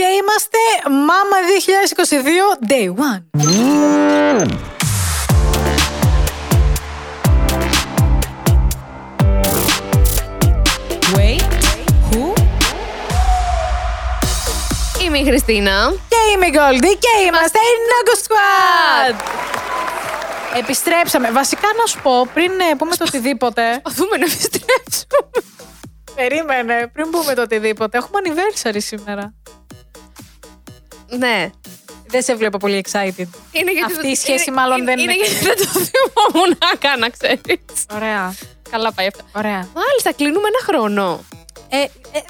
και είμαστε Μάμα 2022 Day 1. Wait, who? Είμαι η Χριστίνα. Και είμαι η Goldie και είμαστε η Nogo Squad. Επιστρέψαμε. Βασικά να σου πω, πριν ε, πούμε το οτιδήποτε. Προσπαθούμε να επιστρέψουμε. Περίμενε, πριν πούμε το οτιδήποτε. Έχουμε anniversary σήμερα. Ναι. Δεν σε βλέπω πολύ excited. Είναι γιατί Αυτή το- η σχέση είναι- μάλλον είναι- δεν είναι. είναι. γιατί δεν το θυμόμουν να κάνω, ξέρεις. Ωραία. Καλά πάει αυτό. Ωραία. Μάλιστα, κλείνουμε ένα χρόνο. Ε, ε,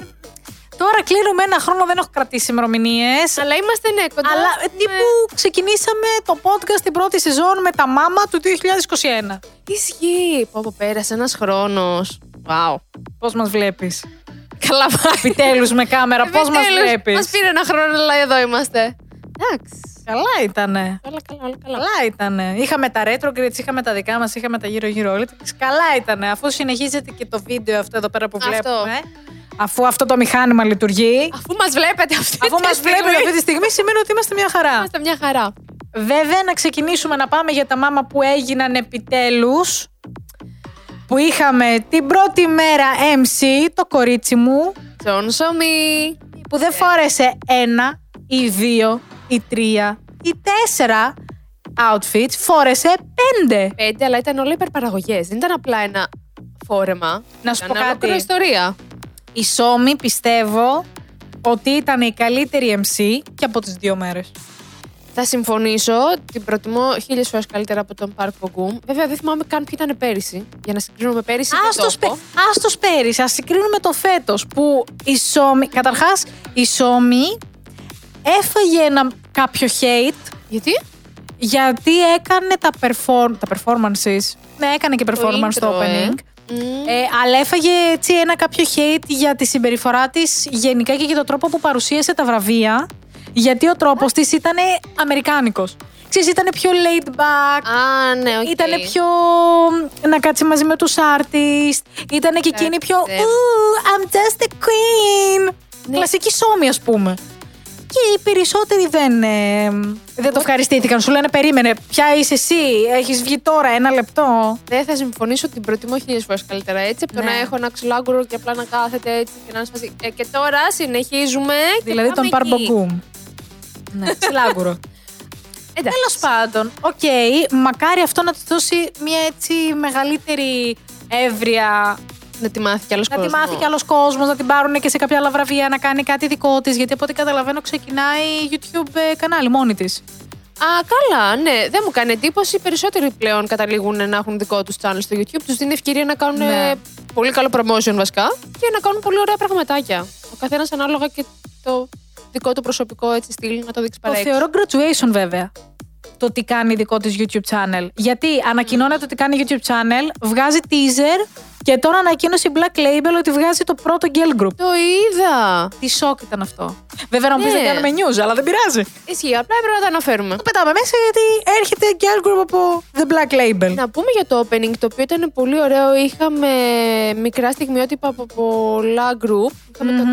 τώρα κλείνουμε ένα χρόνο, δεν έχω κρατήσει ημερομηνίες. Αλλά είμαστε ναι, κοντά. Αλλά ε, έχουμε- τύπου ξεκινήσαμε το podcast την πρώτη σεζόν με τα μάμα του 2021. Ισχύει. Πω, πω, πέρασε ένας χρόνος. Wow. Πώς μας βλέπεις; Καλά πάει. Επιτέλους με κάμερα, πώς μας βλέπεις; Μας πήρε ένα χρόνο, αλλά εδώ είμαστε. Εντάξει. Καλά ήτανε. Καλά, καλά, όλα καλά. Καλά ήτανε. Είχαμε τα retrogrades, είχαμε τα δικά μας, είχαμε τα γύρω-γύρω όλα. Καλά ήτανε. Αφού συνεχίζεται και το βίντεο αυτό εδώ πέρα που Αυτό. βλέπουμε. Αφού αυτό το μηχάνημα λειτουργεί. Αφού μας βλέπετε αυτή Αφού τη μας στιγμή, βλέπετε αυτή τη στιγμή, σημαίνει ότι είμαστε μια χαρά. Είμαστε μια χαρά. Βέβαια, να ξεκινήσουμε να πάμε για τα μάμα που έγιναν επιτέλους. Που είχαμε την πρώτη μέρα MC, το κορίτσι μου, Jeon Somi. που δεν φόρεσε ένα ή δύο ή τρία ή τέσσερα outfits, φόρεσε πέντε. Πέντε, αλλά ήταν όλα υπερπαραγωγές. Δεν ήταν απλά ένα φόρεμα. Να σου Ήταν πω κάτι. ολόκληρη ιστορία. Η Somi πιστεύω ότι ήταν η καλύτερη MC και από τις δύο μέρες. Θα συμφωνήσω. Την προτιμώ χίλιες φορές καλύτερα από τον Park Bo Βέβαια, δεν θυμάμαι καν ποιο ήταν πέρυσι. Για να συγκρίνουμε πέρυσι. Ας δεν το, το σπε... πω. ας το σπέρις, ας συγκρίνουμε το φέτος που η Σόμη, καταρχάς η Σόμη έφαγε ένα κάποιο hate Γιατί; γιατί έκανε τα, perform... τα performances, ναι έκανε και performance στο intro, ε. opening, Μμμ. Ε, αλλά έφαγε έτσι ένα κάποιο hate για τη συμπεριφορά της γενικά και για τον τρόπο που παρουσίασε τα βραβεία γιατί ο τρόπος της ήταν αμερικάνικος. Ξέρεις, ήταν πιο laid back, Α, ναι, οκ. Ήτανε πιο να κάτσει μαζί με τους artists. Ήτανε και εκείνη πιο Εντάξει. Ooh, I'm just a queen. Ναι. Κλασική Somi ας πούμε. Και οι περισσότεροι δεν, ε, δεν το ευχαριστήθηκαν. Σου λένε περίμενε, ποια είσαι εσύ, έχεις βγει τώρα ένα λεπτό. Δεν θα συμφωνήσω ότι την προτιμώ χίλιες φορές καλύτερα έτσι. Από το Ναι. να έχω ένα ξυλάγκουρο και απλά να κάθεται έτσι και να είναι σφασί. Ε, και τώρα συνεχίζουμε. και Δηλαδή τον πάμε εκεί. Παρμπογκούμ. Ναι, σιλάγκουρο. Εντάξει. Τέλος πάντων, οκ, μακάρι αυτό να τη δώσει μια έτσι μεγαλύτερη εύρια Να τη μάθει κι άλλος Να τη μάθει κι άλλος κόσμος, να την πάρουν και σε κάποια άλλα βραβεία, να κάνει κάτι δικό της. Γιατί από ό,τι καταλαβαίνω, ξεκινάει YouTube ε, κανάλι μόνη της. Α, καλά, ναι. Δεν μου κάνει εντύπωση. Οι περισσότεροι πλέον καταλήγουν να έχουν δικό τους channel στο YouTube. Τους δίνει ευκαιρία να κάνουν Ναι. ε, πολύ καλό promotion βασικά και να κάνουν πολύ ωραία πραγματάκια. Ο καθένας ανάλογα και το δικό του προσωπικό έτσι στυλ να το δείξει Το παρέξω. θεωρώ graduation βέβαια. Το ότι κάνει δικό της YouTube channel. Γιατί ανακοινώνεται ότι κάνει YouTube channel, βγάζει teaser και τώρα ανακοίνωσε η Black Label ότι βγάζει το πρώτο girl group. Το είδα. Τι σοκ ήταν αυτό. Βέβαια να μου πεις Ναι. δεν κάνουμε news, αλλά δεν πειράζει. Ισχύει, απλά έπρεπε να τα αναφέρουμε. Το πετάμε μέσα γιατί έρχεται girl group από The Black Label. Να πούμε για το opening, το οποίο ήταν πολύ ωραίο. Είχαμε μικρά στιγμιότυπα από πολλά group. Είχαμε το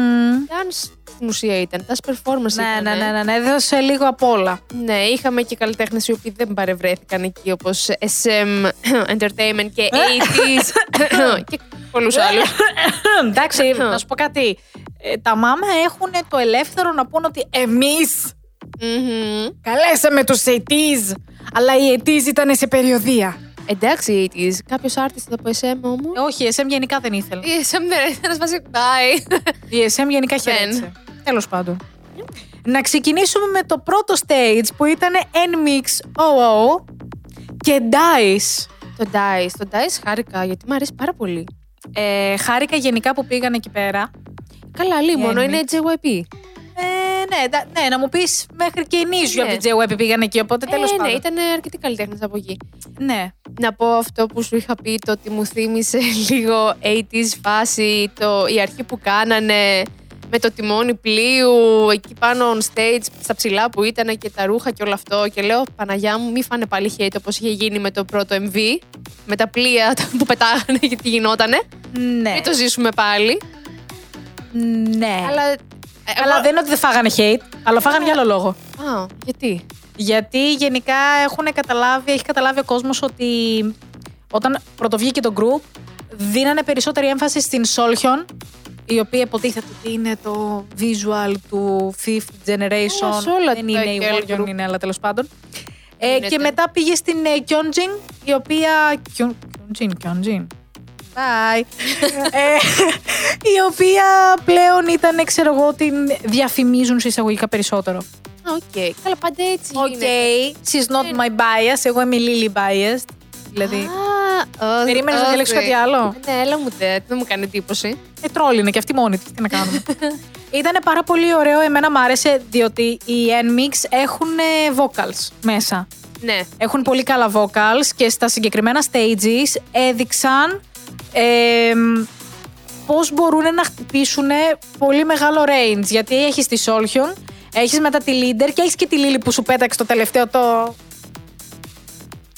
dance στην ουσία ήταν, dance performance Ναι, ήταν. ναι, ναι, ναι, ναι, δώσε λίγο απ' όλα. Ναι, είχαμε και καλλιτέχνες οι οποίοι δεν παρευρέθηκαν εκεί, όπως SM Entertainment και 80s και πολλούς άλλους. Εντάξει, να σου πω κάτι. Ε, τα μάμα έχουν το ελεύθερο να πούν ότι εμείς καλέσαμε τους 80s, αλλά οι 80s ήταν σε περιοδία. Εντάξει, 80s. Κάποιος artist από SM όμως; Ε, όχι, η SM γενικά δεν ήθελε. Η SM δεν ήταν να σπάσει. Bye. Η SM γενικά χαιρέτησε. Τέλος πάντων. Να ξεκινήσουμε με το πρώτο stage που ήταν NMIX OO και Dice. Το Dice. Το Dice χάρηκα γιατί μου αρέσει πάρα πολύ. Ε, χάρηκα γενικά που πήγαν εκεί πέρα. Καλά, λίμωνο, NMIX. είναι JYP. Ε, ναι, τα- ναι, να μου πεις μέχρι και οι νήσου Ναι. από την JWeb πήγαν εκεί, οπότε τέλος ε, πάντων. Ναι, ήταν αρκετοί καλλιτέχνες από εκεί. Ναι. Να πω αυτό που σου είχα πει, το ότι μου θύμισε λίγο 80s φάση, το, η αρχή που κάνανε με το τιμόνι πλοίου, εκεί πάνω on stage, στα ψηλά που ήταν και τα ρούχα και όλο αυτό. Και λέω, Παναγιά μου, μη φάνε πάλι hate όπως είχε γίνει με το πρώτο MV, με τα πλοία που πετάγανε και τι γινότανε. Ναι. Μην το ζήσουμε πάλι. Ναι. Αλλά Ε, Αλλά εγώ- δεν είναι ότι δεν φάγανε hate, αλλά φάγανε για άλλο λόγο. Α, γιατί; Γιατί γενικά έχουν καταλάβει, έχει καταλάβει ο κόσμος ότι όταν πρωτοβγήκε το group, δίνανε περισσότερη έμφαση στην Solhyon, η οποία υποτίθεται ότι είναι το visual του fifth generation. Όλα, σε όλα δεν τα είναι η girl Warrior, group. είναι, αλλά τέλος πάντων. Ε, Γίνεται. και μετά πήγε στην ε, Kyunjin, η οποία. Kyun- Kyunjin, Kyunjin. Bye. ε, η οποία πλέον ήταν, ξέρω εγώ, την διαφημίζουν σε εισαγωγικά περισσότερο. Α, οκ. Καλά, πάντα έτσι Οκ, γίνεται. she's not my bias. Εγώ είμαι Lily biased. Δηλαδή. Α, Περίμενες να διαλέξω κάτι άλλο; Ναι, έλα μου τε, δεν μου κάνει εντύπωση. Ε, τρόλ είναι και αυτή μόνη της. Τι να κάνουμε. Ήταν πάρα πολύ ωραίο. Εμένα μου άρεσε διότι οι Nmix έχουν ε, vocals μέσα. Ναι. Έχουν πολύ καλά vocals και στα συγκεκριμένα stages έδειξαν ε, πώς μπορούν να χτυπήσουν πολύ μεγάλο range. Γιατί έχεις τη Solhyon, έχεις μετά τη Leader και έχεις και τη Lily που σου πέταξε το τελευταίο το,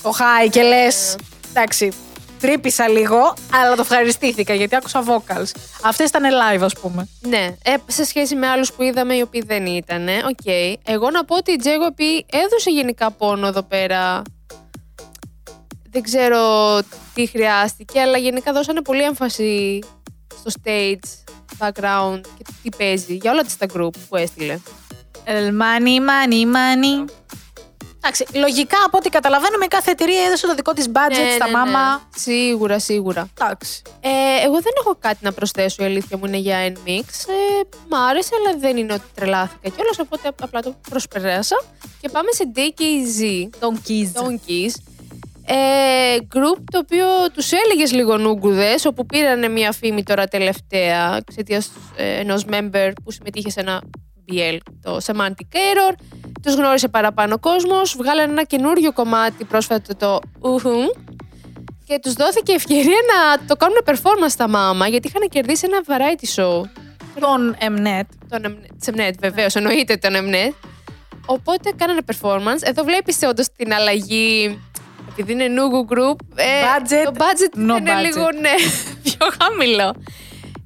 το high και λες εντάξει, τρύπησα λίγο, αλλά το ευχαριστήθηκα γιατί άκουσα vocals. Αυτές ήταν live ας πούμε. Ναι, ε, σε σχέση με άλλους που είδαμε οι οποίοι δεν ήταν. Οκ. Εγώ να πω ότι η JYP έδωσε γενικά πόνο εδώ πέρα. Δεν ξέρω τι χρειάστηκε, αλλά γενικά δώσανε πολύ έμφαση στο stage, background και το τι παίζει για όλα τις τα group που έστειλε. Ε, Money, money, money. Εντάξει, λογικά από ό,τι καταλαβαίνουμε, κάθε εταιρεία έδωσε το δικό της budget Ναι, στα ναι, ναι. μάμα. Σίγουρα, σίγουρα. Εντάξει. Ε, εγώ δεν έχω κάτι να προσθέσω, η αλήθεια μου είναι για NMix. Ε, μ' άρεσε, αλλά δεν είναι ότι τρελάθηκα κιόλας, οπότε απλά το προσπεράσα. Και πάμε σε DKZ, Donkeys. Donkeys. Ε, group το οποίο τους έλεγες λίγο νούγκουδες, όπου πήρανε μια φήμη τώρα τελευταία, εξαιτίας ε, ενός member που συμμετείχε σε ένα BL, το Semantic Error. Τους γνώρισε παραπάνω κόσμος, βγάλανε ένα καινούριο κομμάτι πρόσφατα το Uhum και τους δόθηκε ευκαιρία να το κάνουν performance στα μάμα, γιατί είχαν κερδίσει ένα variety show. Τον Mnet. Τον Mnet, Mnet βεβαίως, εννοείται τον Mnet. Οπότε κάνανε performance. Εδώ βλέπεις όντως την αλλαγή. Επειδή είναι Nugu Group. ε, Budget, το budget no είναι budget. λίγο ναι, πιο χαμηλό.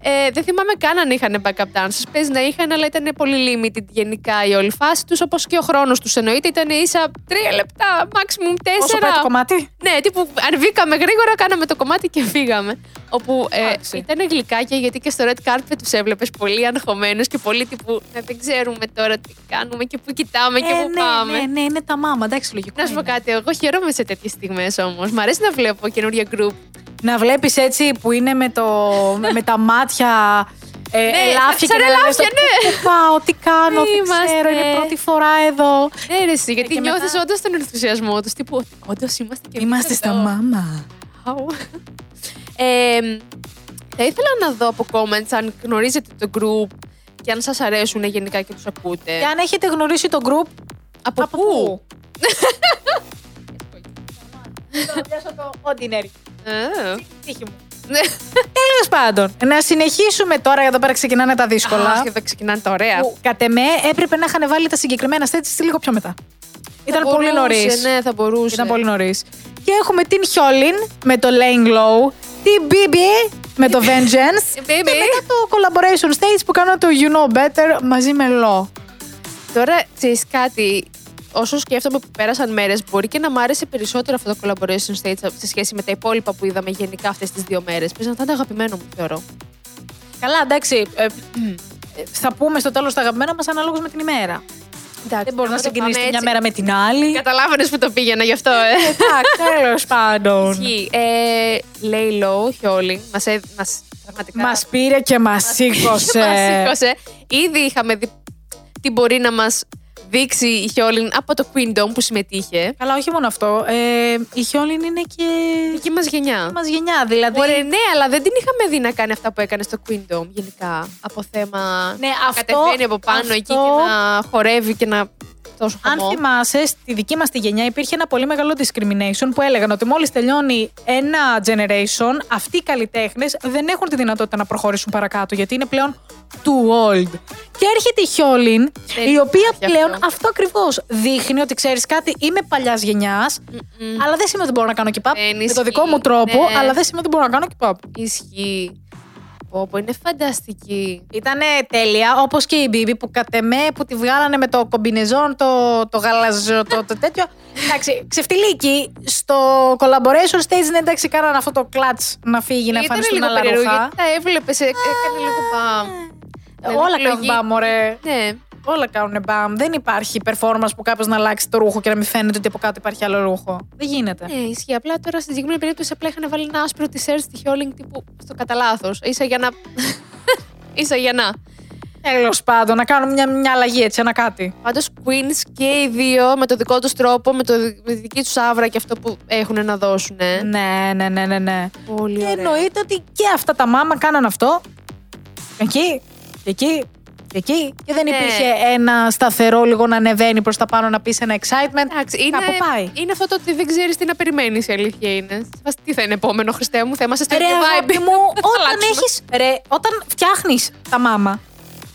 Ε, δεν θυμάμαι καν αν είχαν backup dancers. Παίζει να είχαν, αλλά ήταν πολύ limited γενικά η όλη φάση τους. Όπως και ο χρόνος τους εννοείται. Ήταν ίσα τρία λεπτά, maximum Όσο τέσσερα. πάει το κομμάτι. Ναι, τύπου ανεβήκαμε γρήγορα, κάναμε το κομμάτι και φύγαμε. Όπου ε, Εντάξει. ήταν γλυκάκια γιατί και στο red carpet τους έβλεπες πολύ αγχωμένους και πολύ τύπου «Ναι, δεν ξέρουμε τώρα τι κάνουμε και πού κοιτάμε και Ε, πού ναι, πάμε. ναι, ναι, είναι τα μάμα. Εντάξει, λογικό. Να σου πω είναι. κάτι, εγώ χαίρομαι σε τέτοιες στιγμές όμως. Μ' αρέσει να βλέπω καινούργια group. Να βλέπεις έτσι που είναι με, το, με τα μάτια. Ε, Ναι, ελάφια σαν και να ελάφια, λες το, ναι. Πού πάω, τι κάνω, δεν Είμαστε. ξέρω, είναι πρώτη φορά εδώ. Ναι, ρε, εσύ, γιατί και νιώθεις μετά- όντως τον ενθουσιασμό τους. Τύπου, όντως είμαστε και εμείς Είμαστε στα εδώ. μάμα. Αου. Ε, θα ήθελα να δω από comments αν γνωρίζετε το group και αν σας αρέσουν γενικά και τους ακούτε. Και αν έχετε γνωρίσει το group, Από, από πού; πού; Θα πιάσω το ordinary. Ε, Τύχη μου. ναι. Τέλος πάντων, να συνεχίσουμε τώρα, γιατί εδώ πέρα ξεκινάνε τα δύσκολα. Αχ, εδώ ξεκινάνε τα ωραία. που κατ' εμέ έπρεπε να είχαν βάλει τα συγκεκριμένα stages λίγο πιο μετά. Ήταν Θα πολύ μπορούσε, νωρίς. Ναι, θα μπορούσε. Ήταν πολύ νωρίς. Και έχουμε την Χιόλιν με το Lane Glow, την BB με το Vengeance. Ε, και baby. μετά το collaboration stage που κάνω το You Know Better μαζί με Lo. Τώρα, ξέρεις κάτι, όσο σκέφτομαι που πέρασαν μέρες, μπορεί και να μ' άρεσε περισσότερο αυτό το collaboration stage σε σχέση με τα υπόλοιπα που είδαμε γενικά αυτές τις δύο μέρες. Πες να θα είναι αγαπημένο μου, θεωρώ. Καλά, εντάξει. ε, ε, θα πούμε στο τέλος τα αγαπημένα μας αναλόγως με την ημέρα. Εντάξει, Δεν μπορεί να άμα το συγκρινήσει πάμε τη μια έτσι- μέρα με την άλλη. Καταλάβαινες που το πήγαινα γι' αυτό, ε. Εντάξει, τέλος πάντων. Ισχύει. Ε, λέει low, χιόλι. Μας, έ- μας, πραγματικά... Μας πήρε και μας σήκωσε. Μας σήκωσε. Ήδη είχαμε δει τι μπορεί να μας δείξει η Χιόλιν από το Queendom που συμμετείχε. Καλά, όχι μόνο αυτό. Ε, η Χιόλιν είναι και. Δική μας γενιά. μας γενιά. Δηλαδή. Ωραία, ναι, αλλά δεν την είχαμε δει να κάνει αυτά που έκανε στο Queendom γενικά. Από θέμα Ναι, να αυτό- κατεβαίνει από πάνω εκεί αυτό- και να χορεύει και να τόσο Αν χαμό. θυμάσαι, στη δική μας τη γενιά υπήρχε ένα πολύ μεγάλο discrimination που έλεγαν ότι μόλις τελειώνει ένα generation, αυτοί οι καλλιτέχνες δεν έχουν τη δυνατότητα να προχωρήσουν παρακάτω γιατί είναι πλέον too old. Και έρχεται η Χιόλιν, Δεν η οποία υπάρχει πλέον αυτό. αυτό, ακριβώς δείχνει ότι ξέρεις κάτι, είμαι παλιάς γενιάς, αλλά δεν σημαίνει ότι μπορώ να κάνω keep up. Δεν Με το δικό ισχύει, μου τρόπο, ναι. αλλά δεν σημαίνει ότι μπορώ να κάνω keep up. Ισχύει. Πω, πω, είναι φανταστική. Ήταν τέλεια, όπως και η Μπίμπι που κατ' εμέ που τη βγάλανε με το κομπινεζόν, το, το γαλαζό, το, το τέτοιο. Εντάξει, ξεφτιλίκι. Στο collaboration stage ναι, εντάξει, κάνανε αυτό το κλατς να φύγει, να Ήταν εμφανιστούν λίγο άλλα περίεργο, ρούχα. γιατί τα έβλεπες, έκανε λίγο μπαμ. Με Όλα επιλογή. κάνουν μπαμ, ωραία. Ναι, Όλα κάνουν μπαμ. Δεν υπάρχει performance που κάποιο να αλλάξει το ρούχο και να μην φαίνεται ότι από κάτω υπάρχει άλλο ρούχο. Δεν γίνεται. ναι, ισχύει. Απλά τώρα στην συγκεκριμένη περίπτωση απλά είχαν βάλει ένα άσπρο t-shirt στη Howling τύπου στο κατά λάθος. σα για να. ίσα για να. Τέλος πάντων, να κάνουμε μια, μια αλλαγή έτσι, ένα κάτι. Πάντως, Queens και οι δύο με το δικό τους τρόπο, με, το, με τη δική τους άβρα και αυτό που έχουν να δώσουν. Ναι, ναι, ναι, ναι. ναι. Πολύ Και ωραία. εννοείται ότι και αυτά τα μάμα κάναν αυτό. Εκεί, και εκεί, και εκεί. Και δεν Ναι. υπήρχε ένα σταθερό λίγο να ανεβαίνει προς τα πάνω να πεις ένα excitement. Εντάξει, είναι, Κάπου πάει. είναι αυτό το ότι δεν ξέρεις τι να περιμένεις, η αλήθεια είναι. Σε φάση, Τι θα είναι επόμενο, Χριστέ μου, θα είμαστε στο Ρε ίδιο αγάπη vibe. μου, Θα όταν αλλάξουμε. έχεις, ρε, όταν φτιάχνεις τα μάμα,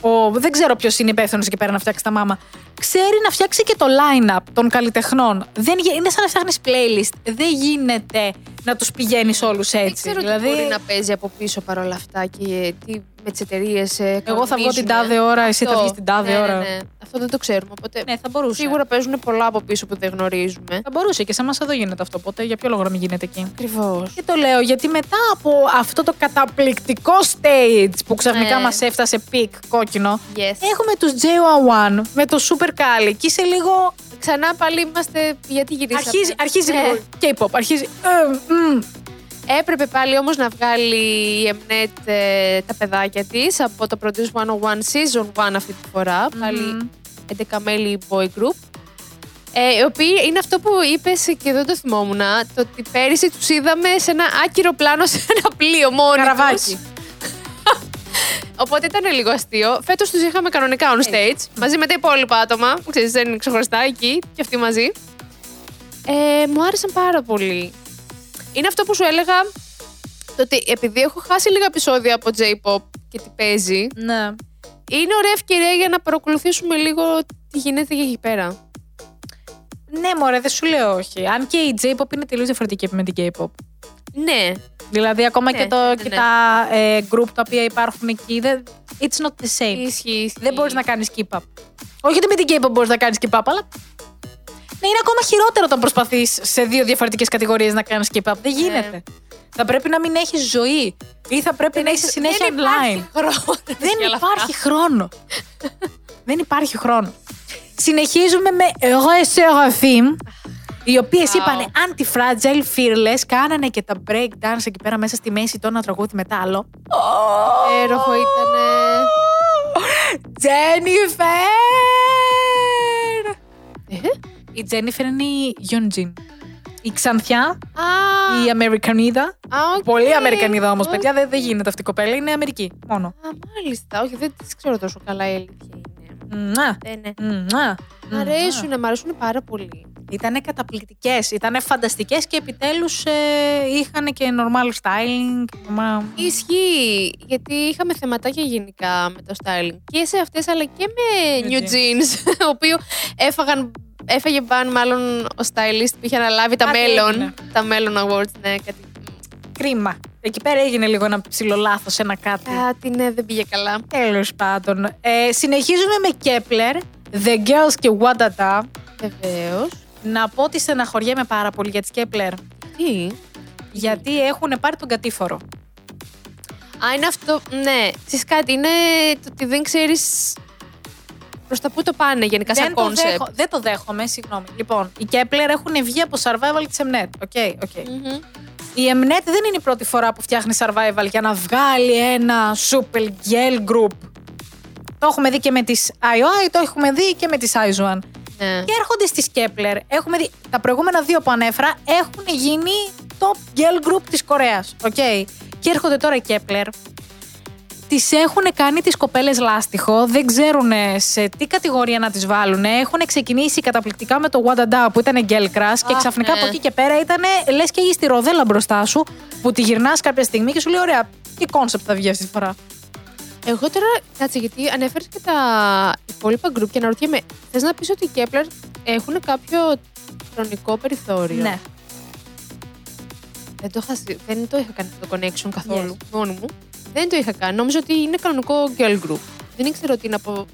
ο, δεν ξέρω ποιος είναι υπεύθυνος εκεί πέρα να φτιάξει τα μάμα. Ξέρει να φτιάξει και το line-up των καλλιτεχνών. Δεν, γι- είναι σαν να φτιάχνεις playlist. Δεν γίνεται να τους πηγαίνεις όλους έτσι. Δεν ξέρω δηλαδή, τι μπορεί να παίζει από πίσω παρόλα αυτά και τι με τις εταιρείες. εγώ θα βγω την τάδε ώρα, εσύ θα βγεις την τάδε ναι, ώρα. Ναι, ναι. Αυτό δεν το ξέρουμε. Οπότε Ναι, θα μπορούσε. σίγουρα παίζουν πολλά από πίσω που δεν γνωρίζουμε. Θα μπορούσε και σε εμάς εδώ γίνεται αυτό. Οπότε για ποιο λόγο να μην γίνεται εκεί; Ακριβώς. Και το λέω γιατί μετά από αυτό το καταπληκτικό stage που ξαφνικά Ναι. μας έφτασε peak κόκκινο, Yes. έχουμε τους JO1 με το SuperCali και είσαι λίγο Ξανά πάλι είμαστε. Γιατί γυρίσαμε; Αρχίζει, αρχίζει Ναι. λίγο K-pop, αρχίζει. ε, μ. Έπρεπε πάλι όμως να βγάλει η Mnet ε, τα παιδάκια της από το Produce 101 Season 1 αυτή τη φορά. Πάλι 11 μέλη boy group. Ε, οι οποίοι είναι αυτό που είπες και δεν το θυμόμουν, το ότι πέρυσι τους είδαμε σε ένα άκυρο πλάνο σε ένα πλοίο μόνοι τους. Καραβάκι. Οπότε ήταν λίγο αστείο. Φέτος τους είχαμε κανονικά on stage, μαζί με τα υπόλοιπα άτομα. Ξέρεις, δεν είναι ξεχωριστά εκεί και αυτοί μαζί. Ε, μου άρεσαν πάρα πολύ. Είναι αυτό που σου έλεγα, το ότι επειδή έχω χάσει λίγα επεισόδια από J-pop και τι παίζει, Ναι. είναι ωραία ευκαιρία για να παρακολουθήσουμε λίγο τι γίνεται και εκεί πέρα. Ναι, μωρέ, δεν σου λέω όχι. Αν και η J-pop είναι τελείως διαφορετική με την K-pop. Ναι, Δηλαδή, ακόμα Ναι, και, το, ναι, και ναι. τα ε, group τα οποία υπάρχουν εκεί, δεν, it's not the same. ισχύει. ισχύει. Δεν μπορείς να κάνεις keep up. Όχι ότι με την K-pop μπορείς να κάνεις keep up, αλλά. Ναι, είναι ακόμα χειρότερο όταν προσπαθείς σε δύο διαφορετικές κατηγορίες να κάνεις keep up. Δεν γίνεται. Θα πρέπει να μην έχεις ζωή ή θα πρέπει να είσαι συνέχεια δεν υπάρχει online. χρόνος Δεν για όλα αυτά. υπάρχει χρόνο. Δεν υπάρχει χρόνο. Συνεχίζουμε με Roy Seraphim, οι οποίες Wow. είπαν anti-fragile, fearless, κάνανε και τα break dance εκεί πέρα μέσα στη μέση το ένα τραγούδι μετά άλλο. Έροχο ήταν. Jennifer! Ε; Η Jennifer είναι η Yunjin. Η ξανθιά, Α, η Αμερικανίδα. α, οκ. Πολύ Αμερικανίδα όμως, Οκ. παιδιά. Δεν, δεν γίνεται αυτή η κοπέλα. Είναι Αμερική μόνο. Α, μάλιστα. Όχι, δεν τις ξέρω τόσο καλά η αλήθεια είναι. Μουά, Ε, ναι. μουά, Μ' αρέσουν, μ' αρέσουν πάρα πολύ. Ήταν καταπληκτικές, ήταν φανταστικές και επιτέλους ε, είχαν και normal styling. Μα... Ισχύει, γιατί είχαμε θεματάκια γενικά με το styling. Και σε αυτές, αλλά και με New New Jeans, ο οποίος έφαγαν, έφαγε μπαν μάλλον ο stylist που είχε αναλάβει τα Κάτι μέλλον. έγινε. Τα μέλλον awards, ναι, κάτι. Κρίμα. Εκεί πέρα έγινε λίγο ένα ψηλό λάθο, ένα κάτι. Κάτι, ναι, δεν πήγε καλά. Τέλος πάντων. Ε, συνεχίζουμε με Kepler, The Girls και Wadada. Βεβαίως. Να πω ότι στεναχωριέμαι πάρα πολύ για τις Kep1er. Τι; Γιατί έχουν πάρει τον κατήφορο. Α, είναι αυτό. Ναι, ξέρεις κάτι, είναι το ότι δεν ξέρεις προς τα πού το πάνε γενικά σαν δεν, το κόνσεπτ. δέχω- δεν το δέχομαι, συγγνώμη. Λοιπόν, οι Kep1er έχουν βγει από survival της Mnet. Οκ, οκ. Η Mnet δεν είναι η πρώτη φορά που φτιάχνει survival για να βγάλει ένα super girl group. Το έχουμε δει και με τις I.O.I, το έχουμε δει και με τις IZOAN. Ναι. Και έρχονται στις Kep1er. Έχουμε δει, τα προηγούμενα δύο που ανέφερα έχουν γίνει top girl group της Κορέας. Οκ. Και έρχονται τώρα οι Kep1er. Τις έχουν κάνει τις κοπέλες λάστιχο, δεν ξέρουν σε τι κατηγορία να τις βάλουν. Έχουν ξεκινήσει καταπληκτικά με το Wa Da Da που ήταν girl crush και Αχ, ξαφνικά ναι. από εκεί και πέρα ήταν λες και έχεις τη ροδέλα μπροστά σου που τη γυρνάς κάποια στιγμή και σου λέει ωραία, τι concept θα βγει αυτή τη φορά; Εγώ τώρα, κάτσε, γιατί ανέφερες και τα υπόλοιπα group και αναρωτιέμαι, θες να πεις ότι οι Kep1er έχουν κάποιο χρονικό περιθώριο; Ναι. Δεν το, είχα, συ- δεν το είχα κάνει αυτό το connection καθόλου. Μόνο μου. Δεν το είχα κάνει. Νόμιζα ότι είναι κανονικό girl group. Δεν ήξερα ότι είναι από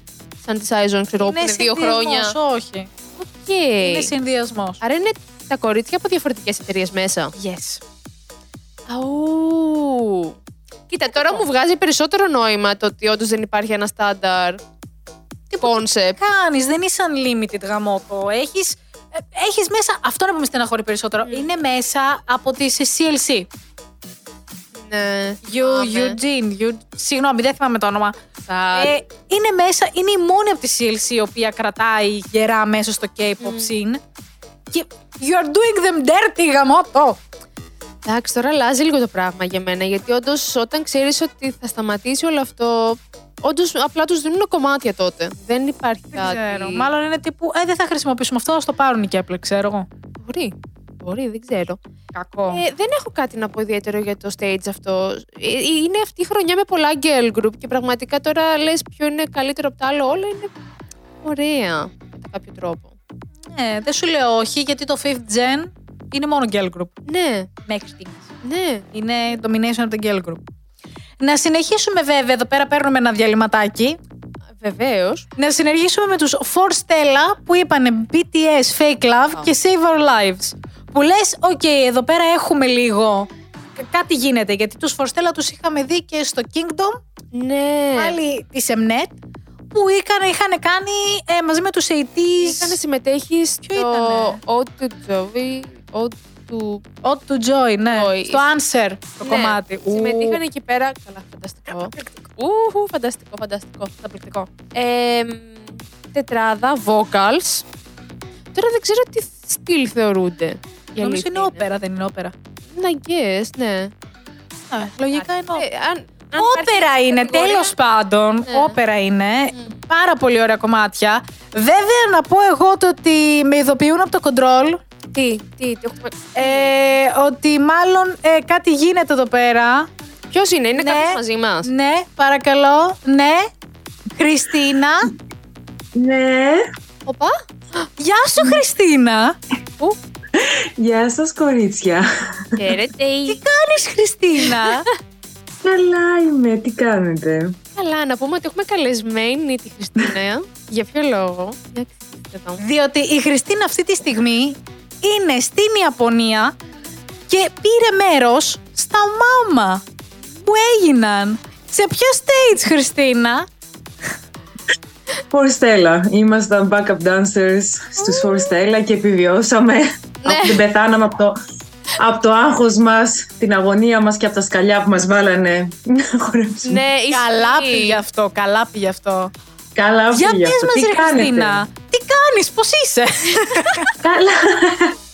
σαν τη Aizon, ξέρω εγώ, που είναι δύο συνδυασμός, χρόνια. όχι. Οκ. Είναι συνδυασμός. Άρα είναι τα κορίτσια από διαφορετικές εταιρείες μέσα. Yes. Αού. Κοίτα, τώρα μου βγάζει περισσότερο νόημα το ότι όντως δεν υπάρχει ένα στάνταρ concept. Κάνεις, δεν είσαι unlimited γαμότο. Έχεις έχεις μέσα. Αυτό να με στεναχωρεί περισσότερο. Είναι μέσα από τη CLC. Ναι. You, θυμάμαι. Eugene. You, συγγνώμη, δεν θυμάμαι το όνομα. Sad. Ε, είναι μέσα, είναι η μόνη από τη CLC η οποία κρατάει γερά μέσα στο K-pop scene. Και you are doing them dirty, γαμότο. Εντάξει, τώρα αλλάζει λίγο το πράγμα για μένα. Γιατί όντως όταν ξέρεις ότι θα σταματήσει όλο αυτό. Όντως απλά τους δίνουν κομμάτια τότε. Δεν υπάρχει Δεν κάτι. ξέρω. Μάλλον είναι τύπου, ε, δεν θα χρησιμοποιήσουμε αυτό, ας το πάρουν οι Kepler, ξέρω εγώ. Μπορεί. Μπορεί, δεν ξέρω. Κακό. Ε, δεν έχω κάτι να πω ιδιαίτερο για το stage αυτό. Ε, είναι αυτή η χρονιά με πολλά girl group και πραγματικά τώρα λες ποιο είναι καλύτερο από το άλλο. Όλα είναι ωραία κατά κάποιο τρόπο. Ναι, δεν σου λέω όχι, γιατί το 5th gen είναι μόνο girl group. Ναι, Μέχρι στιγμής. ναι. Είναι domination από την girl group. Να συνεχίσουμε βέβαια, εδώ πέρα παίρνουμε ένα διαλειμματάκι. Βεβαίως. Να συνεχίσουμε με τους Forestella που είπανε BTS, Fake Love και Save Our Lives. Που λες, οκ, εδώ πέρα έχουμε λίγο, κάτι γίνεται, γιατί τους Forestella τους είχαμε δει και στο Kingdom, Ναι. πάλι της Mnet, που είχαν, είχαν κάνει ε, μαζί με τους 80s, Είχαν συμμετέχει Ποιο στο ήτανε; Ode to Joey, Ode to... Odd to Joy, ναι, Joy. στο Answer το Ναι, κομμάτι. Ου, Συμμετείχαν εκεί πέρα. Καλά, φανταστικό. Ου, φανταστικό, φανταστικό. Καταπληκτικό. Ε, τετράδα, vocals. Τώρα δεν ξέρω τι στυλ θεωρούνται. Η Νομίζω αλήθεια είναι όπερα, δεν είναι όπερα. Να guess, ναι. Α, λογικά είναι όπερα. Ε, αν, αν Όπερα υπάρχει είναι, κατηγορία- τέλος πάντων. Ναι. Όπερα είναι. Πάρα πολύ ωραία κομμάτια. Βέβαια, να πω εγώ το ότι με ειδοποιούν από το control. Τι, τι, τι έχουμε... Ε, ότι μάλλον ε, κάτι γίνεται εδώ πέρα. Ποιος είναι, είναι Ναι. κάποιος μαζί μας; Ναι, παρακαλώ. Ναι. Χριστίνα. Ναι, Οπα. Γεια σου, Χριστίνα. Ου, γεια σας κορίτσια. χαίρετε. Τι κάνεις, Χριστίνα; Καλά είμαι, τι κάνετε; Καλά, να πούμε ότι έχουμε καλεσμένη τη Χριστίνα. Για ποιο λόγο; Για εξηγήστε το. Διότι η Χριστίνα αυτή τη στιγμή είναι στην Ιαπωνία και πήρε μέρος στα μάμα που έγιναν. Σε ποιο stage, Χριστίνα; Φορστέλα, ήμασταν backup dancers στους Φορστέλα και επιβιώσαμε. Από την πεθάναμε από το, από το άγχος μας, την αγωνία μας και από τα σκαλιά που μας βάλανε να χορέψουμε. Ναι, Καλά ισχύει. πήγε αυτό, καλά πήγε αυτό. Καλά Για πήγε πες αυτό. μας Τι ρε κάνετε; Χριστίνα, τι κάνεις, πώς είσαι; Καλά.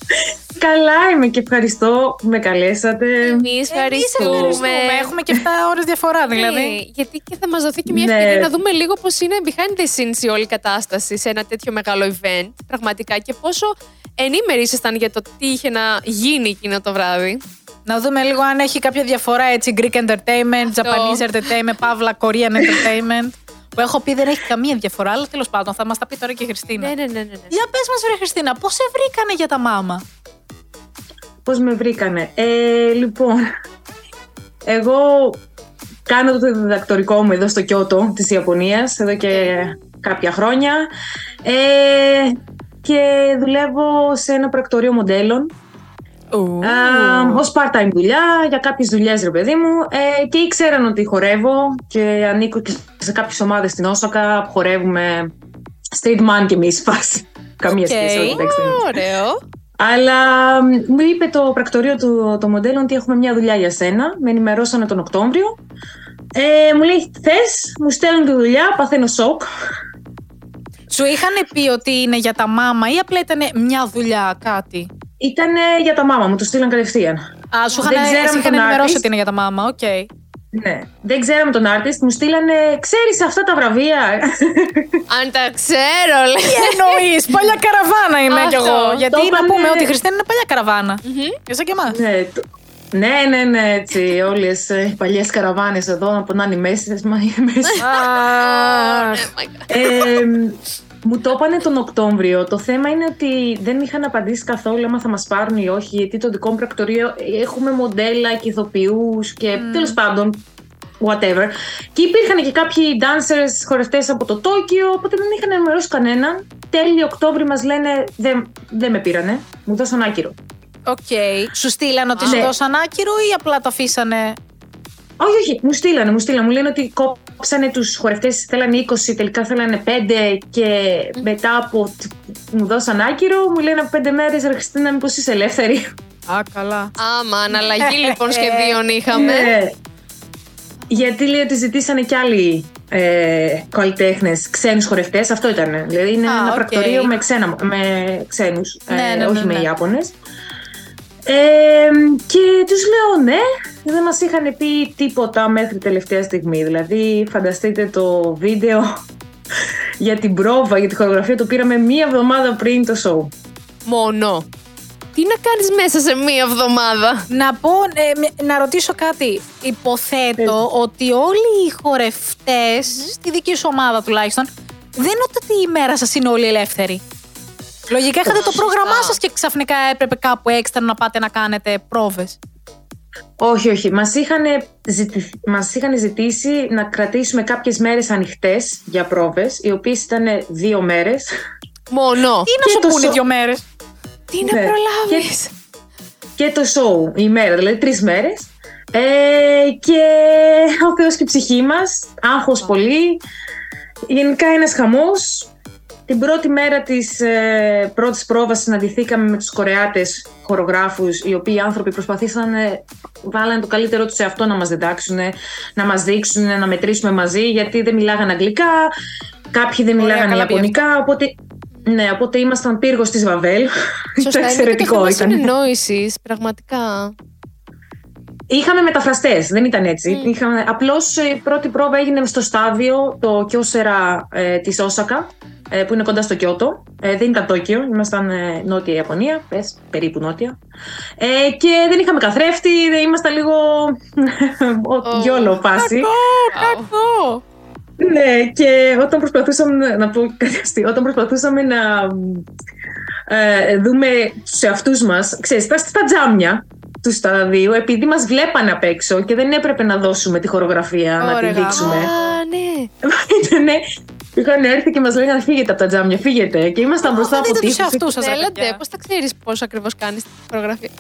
Καλά είμαι και ευχαριστώ που με καλέσατε. Εμείς Εμείς ευχαριστούμε. ευχαριστούμε. Έχουμε και 7 ώρες διαφορά δηλαδή. Ναι, γιατί και θα μας δοθεί και μια Ναι. ευκαιρία να δούμε λίγο πώς είναι behind the scenes η όλη κατάσταση σε ένα τέτοιο μεγάλο event πραγματικά και πόσο ενήμεροι ήσασταν για το τι είχε να γίνει εκείνο το βράδυ. Να δούμε λίγο αν έχει κάποια διαφορά έτσι Greek entertainment, Japanese entertainment, Παύλα Korean entertainment. Που έχω πει δεν έχει καμία διαφορά, αλλά τέλος πάντων θα μας τα πει τώρα και η Χριστίνα. Ναι, ναι, ναι, ναι. ναι. Για πες μας, βρε Χριστίνα, πώς σε βρήκανε για τα μάμα; Πώς με βρήκανε; Ε, λοιπόν, εγώ κάνω το διδακτορικό μου εδώ στο Κιώτο της Ιαπωνίας, εδώ και κάποια χρόνια. Ε, και δουλεύω σε ένα πρακτορείο μοντέλων Α, ως part-time δουλειά, για κάποιες δουλειές ρε παιδί μου ε, και ήξεραν ότι χορεύω και ανήκω και σε κάποιες ομάδες στην Όσακα που χορεύουμε street man και εμείς φάση. Καμία Οκ. σχέση, όχι, εντάξει, δεν είναι. Ωραίο. Αλλά μ, μου είπε το πρακτορείο του το μοντέλων ότι έχουμε μια δουλειά για σένα. Με ενημερώσανε τον Οκτώβριο. Ε, μου λέει, θες, μου στέλνουν τη δουλειά, παθαίνω σοκ. Σου είχαν πει ότι είναι για τα μάμα ή απλά ήταν μια δουλειά, κάτι; Ήταν για τα μάμα μου, το στείλαν κατευθείαν. Α, σου είχαν, Δεν ξέραμε εσύ είχαν τον ενημερώσει artist. ότι είναι για τα μάμα, οκ. Ναι. Δεν ξέραμε τον artist, μου στείλανε, ξέρεις αυτά τα βραβεία. Αν τα ξέρω, λέει. Τι εννοεί, παλιά καραβάνα είμαι κι Αυτό. εγώ. Γιατί Το να είπανε- πούμε ότι η Χριστίνα είναι παλιά καραβάνα. Είσαι και εμά. ναι, το- ναι, ναι, ναι, έτσι, όλες οι παλιές καραβάνες εδώ, από να είναι μέσα, μα είναι μέσα. Oh my God. Ε, μου το είπανε τον Οκτώβριο. Το θέμα είναι ότι δεν είχαν απαντήσει καθόλου άμα θα μας πάρουν ή όχι, γιατί το δικό μου πρακτορείο έχουμε μοντέλα και ηθοποιούς και τέλος πάντων whatever. Και υπήρχαν και κάποιοι dancers, χορευτές από το Τόκιο, οπότε δεν είχαν ενημερώσει κανέναν. Τέλειο Οκτώβρη μας λένε δεν, δεν με πήρανε, μου δώσαν άκυρο. Οκ. Σου στείλαν ότι σου Ναι. δώσαν άκυρο ή απλά το αφήσανε; Όχι, όχι, μου στείλανε, μου στείλανε. Μου λένε ότι κόψανε τους χορευτές, θέλανε 20, τελικά θέλανε 5 και μετά από μου δώσαν άκυρο, μου λένε από 5 μέρες, ρε Χριστίνα, μήπως είσαι ελεύθερη. Α, καλά. Άμα, αλλαγή λοιπόν σχεδίων είχαμε. Ναι. Γιατί λέει ότι ζητήσανε κι άλλοι ε, καλλιτέχνες, ξένους χορευτές. Αυτό ήταν. Δηλαδή είναι Α, ένα οκ. πρακτορείο με, ξένα, με ξένους, Ναι, ναι, ναι, όχι ναι. με Ιάπωνες. Ε, και τους λέω ναι, δεν μας είχαν πει τίποτα μέχρι τελευταία στιγμή. Δηλαδή, φανταστείτε το βίντεο για την πρόβα, για τη χορογραφία, το πήραμε μία εβδομάδα πριν το show. Μόνο. Τι να κάνεις μέσα σε μία εβδομάδα; Να πω, ε, με- να ρωτήσω κάτι. Υποθέτω ότι όλοι οι χορευτές, στη δική σου ομάδα τουλάχιστον, δεν είναι ότι η μέρα σας είναι όλοι ελεύθεροι. Λογικά είχατε το Σωστά. πρόγραμμά σας και ξαφνικά έπρεπε κάπου έξτρα να πάτε να κάνετε πρόβες. Όχι, όχι. Μας είχαν, ζητη... μας είχαν ζητήσει να κρατήσουμε κάποιες μέρες ανοιχτές για πρόβες, οι οποίες ήταν δύο μέρες. Μόνο. Τι να Και σου το πούνε σο- δύο μέρες; Τι να Ναι. προλάβεις; και το show η μέρα, δηλαδή τρεις μέρες. Ε, και ο Θεός και η ψυχή μας, άγχος πολύ. Γενικά ένας χαμός. Την πρώτη μέρα της ε, πρώτης πρόβας συναντηθήκαμε με τους Κορεάτες χορογράφους, οι οποίοι άνθρωποι προσπαθήσαν, ε, βάλανε το καλύτερό τους σε αυτό να μας διδάξουν, να μας δείξουν, να μετρήσουμε μαζί, γιατί δεν μιλάγανε αγγλικά, κάποιοι δεν Ωραία, μιλάγανε καλά πήγε ιαπωνικά, οπότε... Ναι, οπότε ήμασταν πύργος της Βαβέλ. Σωστά, Ήταν είναι και το εξαιρετικό θέμα ήταν. συνεννόησης, πραγματικά. Είχαμε μεταφραστές, δεν ήταν έτσι. Μμ. Είχαμε, απλώς ε, η πρώτη πρόβα έγινε στο στάδιο, το Κιόσερα ε, της Όσακα, ε, που είναι κοντά στο Κιώτο. Ε, δεν ήταν Τόκιο, ήμασταν ε, νότια Ιαπωνία, πες, περίπου νότια. Ε, και δεν είχαμε καθρέφτη, δεν ήμασταν λίγο Ω. γιόλο φάση. Κακό. Ναι, και όταν προσπαθούσαμε να- να πω κάτι αστείο, όταν προσπαθούσαμε να ε, δούμε τους εαυτούς μας, ξέρεις, στα, στα τζάμια τους σταδίου, επειδή μας βλέπανε απ' έξω και δεν έπρεπε να δώσουμε τη χορογραφία, να Ωραία. τη δείξουμε. Α, ναι. Ήτανε, είχαν έρθει και μας λέγανε φύγετε από τα τζάμια, φύγετε. Και ήμασταν μπροστά από Δείτε τους τείχους. εαυτούς σας, ρε Θέλετε, παιδιά. πώς θα ξέρεις πώς ακριβώς κάνεις την φωτογραφία.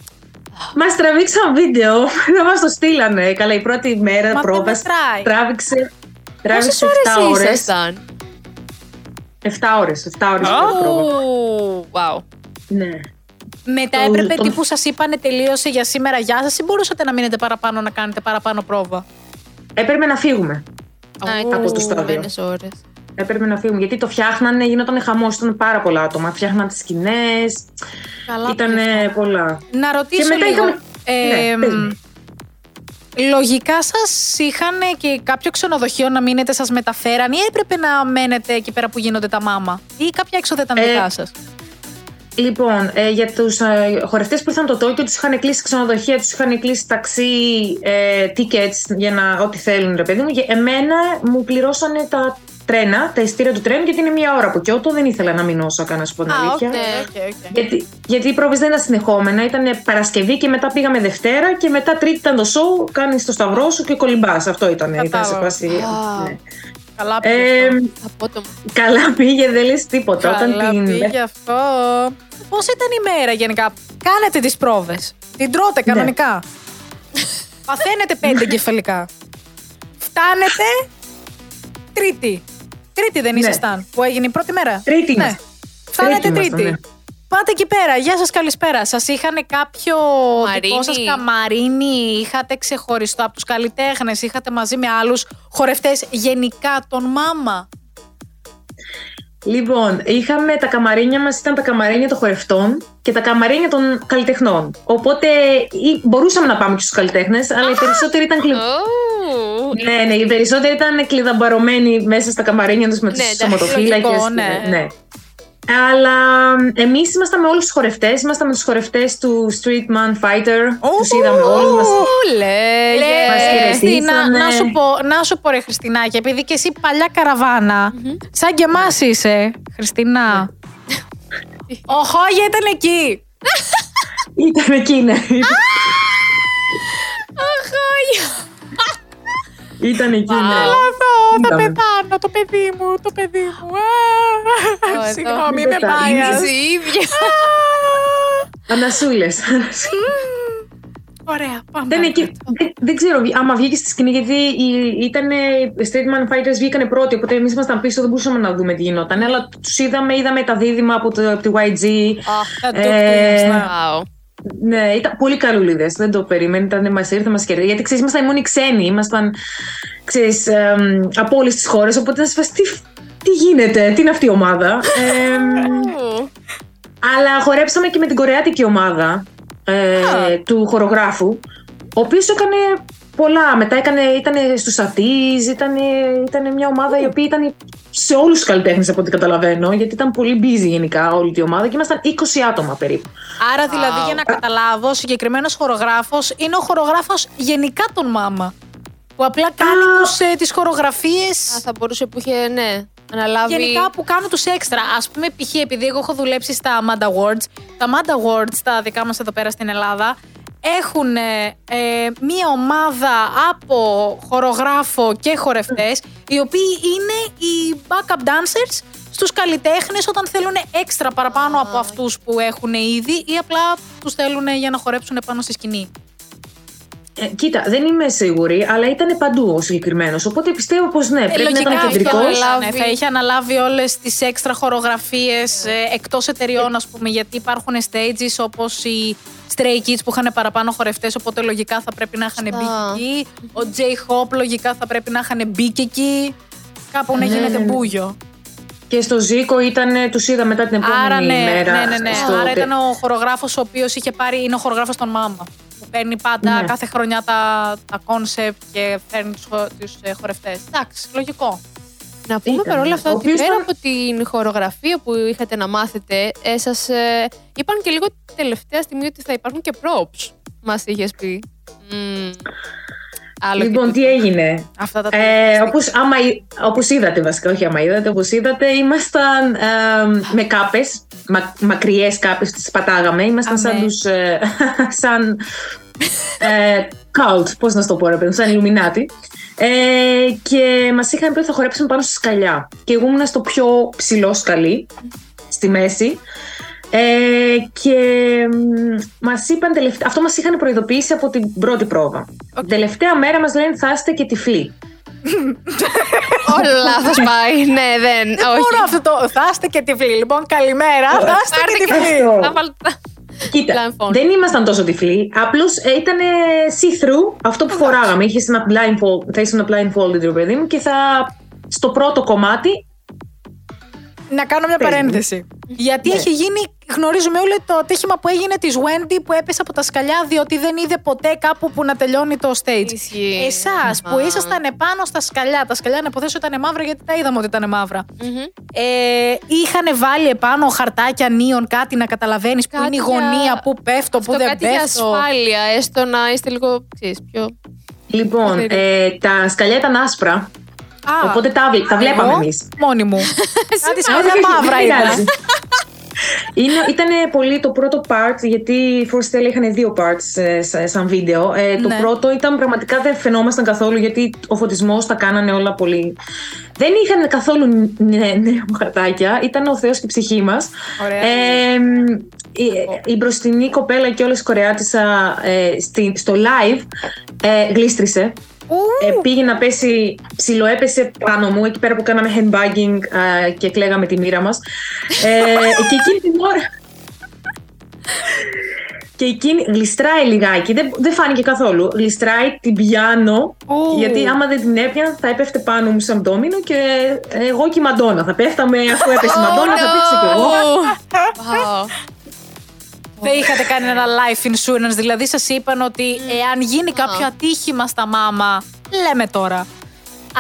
Μας τραβήξαν βίντεο, δεν μας το στείλανε. Καλά, η πρώτη μέρα Μα δεν πρόβας μετράει. τράβηξε, Πόσες τράβηξε 7 ώρες ώρες. ήσασταν; 7 ώρες, 7 ώρες η πρώτη πρόβα. Ου, Wow. Ναι. Μετά Το- έπρεπε το- τύπου σας είπανε τελείωσε για σήμερα γεια σας ή μπορούσατε να μείνετε παραπάνω να κάνετε παραπάνω πρόβα; Έπρεπε να φύγουμε. Α, Ου, ήταν από το στάδιο. συγκεκριμένες ώρες. Έπρεπε να φύγουμε. Γιατί το φτιάχνανε, γινόταν χαμός. Ήταν πάρα πολλά άτομα. Φτιάχναν τις σκηνές. Καλά. Ήταν πήγε. πολλά. Να ρωτήσω Και μετά λίγο. είχαμε- ε, Ναι, πες μου. λογικά σας είχαν και κάποιο ξενοδοχείο να μείνετε, σας μεταφέραν ή έπρεπε να μένετε εκεί πέρα που γίνονται τα μάμα ή κάποια έξοδα ήταν Ε, δικά σας; Λοιπόν, ε, για τους ε, χορευτές που ήρθαν το Τόκιο, τους είχαν κλείσει ξενοδοχεία, τους είχαν κλείσει ταξί, ε, tickets για να ό,τι θέλουν, ρε παιδί μου. Και εμένα μου πληρώσανε τα τρένα, τα εισιτήρια του τρένου, γιατί είναι μία ώρα από Κιώτο. Δεν ήθελα να μείνω Όσακα να σου πω την αλήθεια. οκ, Ναι. οκ, οκ. Γιατί, γιατί οι πρόβες δεν ήταν συνεχόμενα, ήταν Παρασκευή και μετά πήγαμε Δευτέρα και μετά Τρίτη ήταν το show, κάνεις το σταυρό σου και κολυμπάς. Αυτό ήταν, ήταν σε Κατάλαβα. φάση... Α. ναι. Καλά πήγες Ε, αυτό. Απότομο. καλά πήγε, δεν λες τίποτα. Όταν Καλά την... πήγε αυτό. Πώς ήταν η μέρα γενικά; Κάνετε τις πρόβες. Την Ναι. τρώτε κανονικά. Παθαίνετε πέντε κεφαλικά. Φτάνετε τρίτη. Τρίτη δεν Ναι. ήσασταν που έγινε η πρώτη μέρα. Τρίτη Ναι. είμαστε. Φτάνετε Τρίτη τρίτη. Ήμασταν, ναι. Πάτε εκεί πέρα. Γεια σας, καλησπέρα. Σας είχαν κάποιο Μαρίνι. δικό σας καμαρίνι, είχατε ξεχωριστό από τους καλλιτέχνες, είχατε μαζί με άλλους χορευτές γενικά τον μάμα; Λοιπόν, είχαμε τα καμαρίνια μας, ήταν τα καμαρίνια των χορευτών και τα καμαρίνια των καλλιτεχνών. Οπότε ή, μπορούσαμε να πάμε και στους καλλιτέχνες, αλλά οι περισσότεροι ήταν κλει... Ου. Ναι, ναι, οι περισσότεροι ήταν κλειδαμπαρωμένοι μέσα στα καμαρίνια τους με τους Ναι, εντάξει, σωματοφύλακες. λογικό, ναι. Αλλά εμείς ήμασταν με όλους τους χορευτές, ήμασταν με τους χορευτές του Street Man Fighter, τους είδαμε όλους μας. Ου, λέγε. Μας Ε, Χριστίνα, χαιρετήσανε. να σου πω, να σου πω ρε Χριστινάκη, επειδή και εσύ παλιά καραβάνα, σαν και εμάς είσαι, Χριστίνα. Ο Χόγια ήταν εκεί. Ήταν εκεί, ναι. Ήταν εκεί, ναι. Εδώ, θα Είδαμε. πεθάνω, το παιδί μου, το παιδί μου. Εδώ, Α, εδώ. Συγγνώμη, Μην είμαι πεθάνεις. biased. Είσαι η ίδια. Ανασούλες. Ωραία, πάμε. Δεν, εκεί, δεν, δεν ξέρω άμα βγήκε στη σκηνή, γιατί οι, ήταν, οι Street Man Fighters βγήκανε πρώτοι, οπότε εμείς ήμασταν πίσω, δεν μπορούσαμε να δούμε τι γινόταν. Αλλά τους είδαμε, είδαμε τα δίδυμα από, το, από τη YG. Τα Ε, Duke Teams, ναι. Wow. Ναι, ήταν πολύ καλούλιδε. Δεν το περίμενε. Ήταν, μας ήρθε, μας κερδίσει. Γιατί ξέρεις, ήμασταν οι μόνοι ξένοι. Ήμασταν ξέρεις, εμ, από όλες τις χώρες. Οπότε ήταν σε φάση, τι, τι γίνεται, τι είναι αυτή η ομάδα. Εμ, Ου. αλλά χορέψαμε και με την κορεάτικη ομάδα ε, Α. του χορογράφου, ο οποίος έκανε πολλά. Μετά έκανε, ήταν στους Αττής, ήταν, ήταν μια ομάδα η οποία ήταν σε όλους τους καλλιτέχνες από ό,τι καταλαβαίνω, γιατί ήταν πολύ busy γενικά όλη η ομάδα και ήμασταν 20 άτομα περίπου. Άρα δηλαδή Wow. για να καταλάβω, ο συγκεκριμένος χορογράφος είναι ο χορογράφος γενικά των Μάμα. Που απλά κάνει Α. τους, ε, τις χορογραφίες Α, θα μπορούσε που είχε, ναι, αναλάβει. γενικά που κάνουν τους έξτρα. Ας πούμε π.χ. επειδή εγώ έχω δουλέψει στα Amanda Awards, τα Amanda Awards, τα δικά μας εδώ πέρα στην Ελλάδα, έχουν ε, ε, μία ομάδα από χορογράφο και χορευτές, οι οποίοι είναι οι backup dancers στους καλλιτέχνες όταν θέλουν έξτρα παραπάνω από αυτούς που έχουν ήδη ή απλά τους θέλουν για να χορέψουν πάνω στη σκηνή. Ε, κοίτα, δεν είμαι σίγουρη, αλλά ήταν παντού ο συγκεκριμένος. Οπότε πιστεύω πως ναι, πρέπει να λογικά ήταν αυτό κεντρικός. θα αναλάβει. Ναι, θα είχε αναλάβει όλες τις έξτρα χορογραφίες ε, εκτός εταιριών, ας πούμε, γιατί υπάρχουν stages όπως οι Stray Kids που είχαν παραπάνω χορευτές, οπότε λογικά θα πρέπει να είχαν μπει Σωστά. και εκεί. Ο J-Hop λογικά θα πρέπει να είχαν μπει και εκεί. Κάπου να Ναι, γίνεται ναι, ναι. μπούγιο. Και στο Ζήκο ήταν, τους είδα μετά την επόμενη Άρα ναι, μέρα. ναι, ναι, ναι. στο- Άρα ήταν ο χορογράφος ο οποίος είχε πάρει, είναι ο χορογράφος των Μάμα. Που παίρνει πάντα Ναι. κάθε χρονιά τα, τα concept και φέρνει τους τους, ε, χορευτές. Εντάξει, λογικό. Να πούμε Ήταν, παρόλα ναι. αυτά Ο ότι οποίος πέρα ήταν- από την χορογραφία που είχατε να μάθετε, ε, σας ε, είπαν και λίγο τελευταία στιγμή ότι θα υπάρχουν και props. Μας είχες πει. Μμμ. Άλλο Λοιπόν, και τι τούτο. έγινε; Αυτά τα Ε, τελευταία όπως, άμα, εί- όπως είδατε βασικά, όχι άμα είδατε, όπως είδατε, ήμασταν ε, με κάπες, μα, μακριές κάπες, τις πατάγαμε. Ήμασταν σαν Αμέ. τους, ε, σαν ε, cult, πώς να σου το πω ρε παιδί, μου, σαν Illuminati. Ε, και μας είχαν πει ότι θα χορέψουμε πάνω στη σκαλιά. Και εγώ ήμουν στο πιο ψηλό σκαλί, στη μέση. Ε, και μ, μας είπαν τελευταία, αυτό μας είχαν προειδοποιήσει από την πρώτη πρόβα. Τελευταία μέρα μας λένε θα είστε και τυφλοί. Όλο λάθος πάει. ναι, δεν. Δεν όχι. μπορώ αυτό το. Θα είστε και τυφλοί. Λοιπόν, καλημέρα. Θα είστε Πάρτε και και τυφλοί. Αυτό. Θα βάλω τα- Κοίτα, Blindfold. δεν ήμασταν τόσο τυφλοί. Απλώς ήταν see-through αυτό που φοράγαμε. Είχε ένα blindfold, θα ήσουν blindfolded, ρε παιδί μου, και θα στο πρώτο κομμάτι. Να κάνω μια Πες μου. παρένθεση. Γιατί Ναι. έχει γίνει, γνωρίζουμε όλοι το ατύχημα που έγινε της Wendy που έπεσε από τα σκαλιά διότι δεν είδε ποτέ κάπου που να τελειώνει το stage. Ισχύει. Εσάς που Α. ήσασταν επάνω στα σκαλιά, τα σκαλιά να υποθέσω ήταν μαύρα γιατί τα είδαμε ότι ήταν μαύρα. Μμμ. Ε, είχαν βάλει επάνω χαρτάκια νίων κάτι να καταλαβαίνεις που είναι η Κάτι γωνία, για- που πέφτω, που Αυτό δεν κάτι για πέφτω. ασφάλεια, έστω να είστε λίγο, ξέρεις, πιο... Λοιπόν, Καθαρή. ε, τα σκαλιά ήταν άσπρα. Α, Οπότε τα, βλέ- τα βλέπαμε εγώ, εμείς. Μόνη μου. κάτι Όχι, σκαλιά όχι, μαύρα δεν ήταν. πειράζει. Είναι, ήταν πολύ το πρώτο part, γιατί οι Force Stella είχαν δύο parts ε, σα- σαν βίντεο. Ε, το Ναι. πρώτο ήταν πραγματικά δεν φαινόμασταν καθόλου, γιατί ο φωτισμός τα κάνανε όλα πολύ. Δεν είχαν καθόλου νέα νέα χαρτάκια, ήταν ο Θεός και η ψυχή μας. Ωραία. Ε, η, η μπροστινή κοπέλα και όλες η κορεάτισσα ε, στη- στο live ε, γλίστρισε. Ου, Ε, πήγε να πέσει, ψιλοέπεσε πάνω μου εκεί πέρα που κάναμε handbagging α, και κλαίγαμε τη μοίρα μας. Ε, και εκείνη την ώρα... Και εκείνη γλιστράει λιγάκι, δεν, δεν φάνηκε καθόλου. Γλιστράει την πιάνω, Ου. γιατί άμα δεν την έπιανα θα έπεφτε πάνω μου σαν ντόμινο και εγώ και η Μαντόνα. Θα πέφταμε αφού έπεσε η Μαντόνα, θα πέφτει και εγώ. Wow. Δεν είχατε κάνει ένα life insurance, δηλαδή σας είπαν ότι εάν γίνει κάποιο ατύχημα στα μάμα, λέμε τώρα,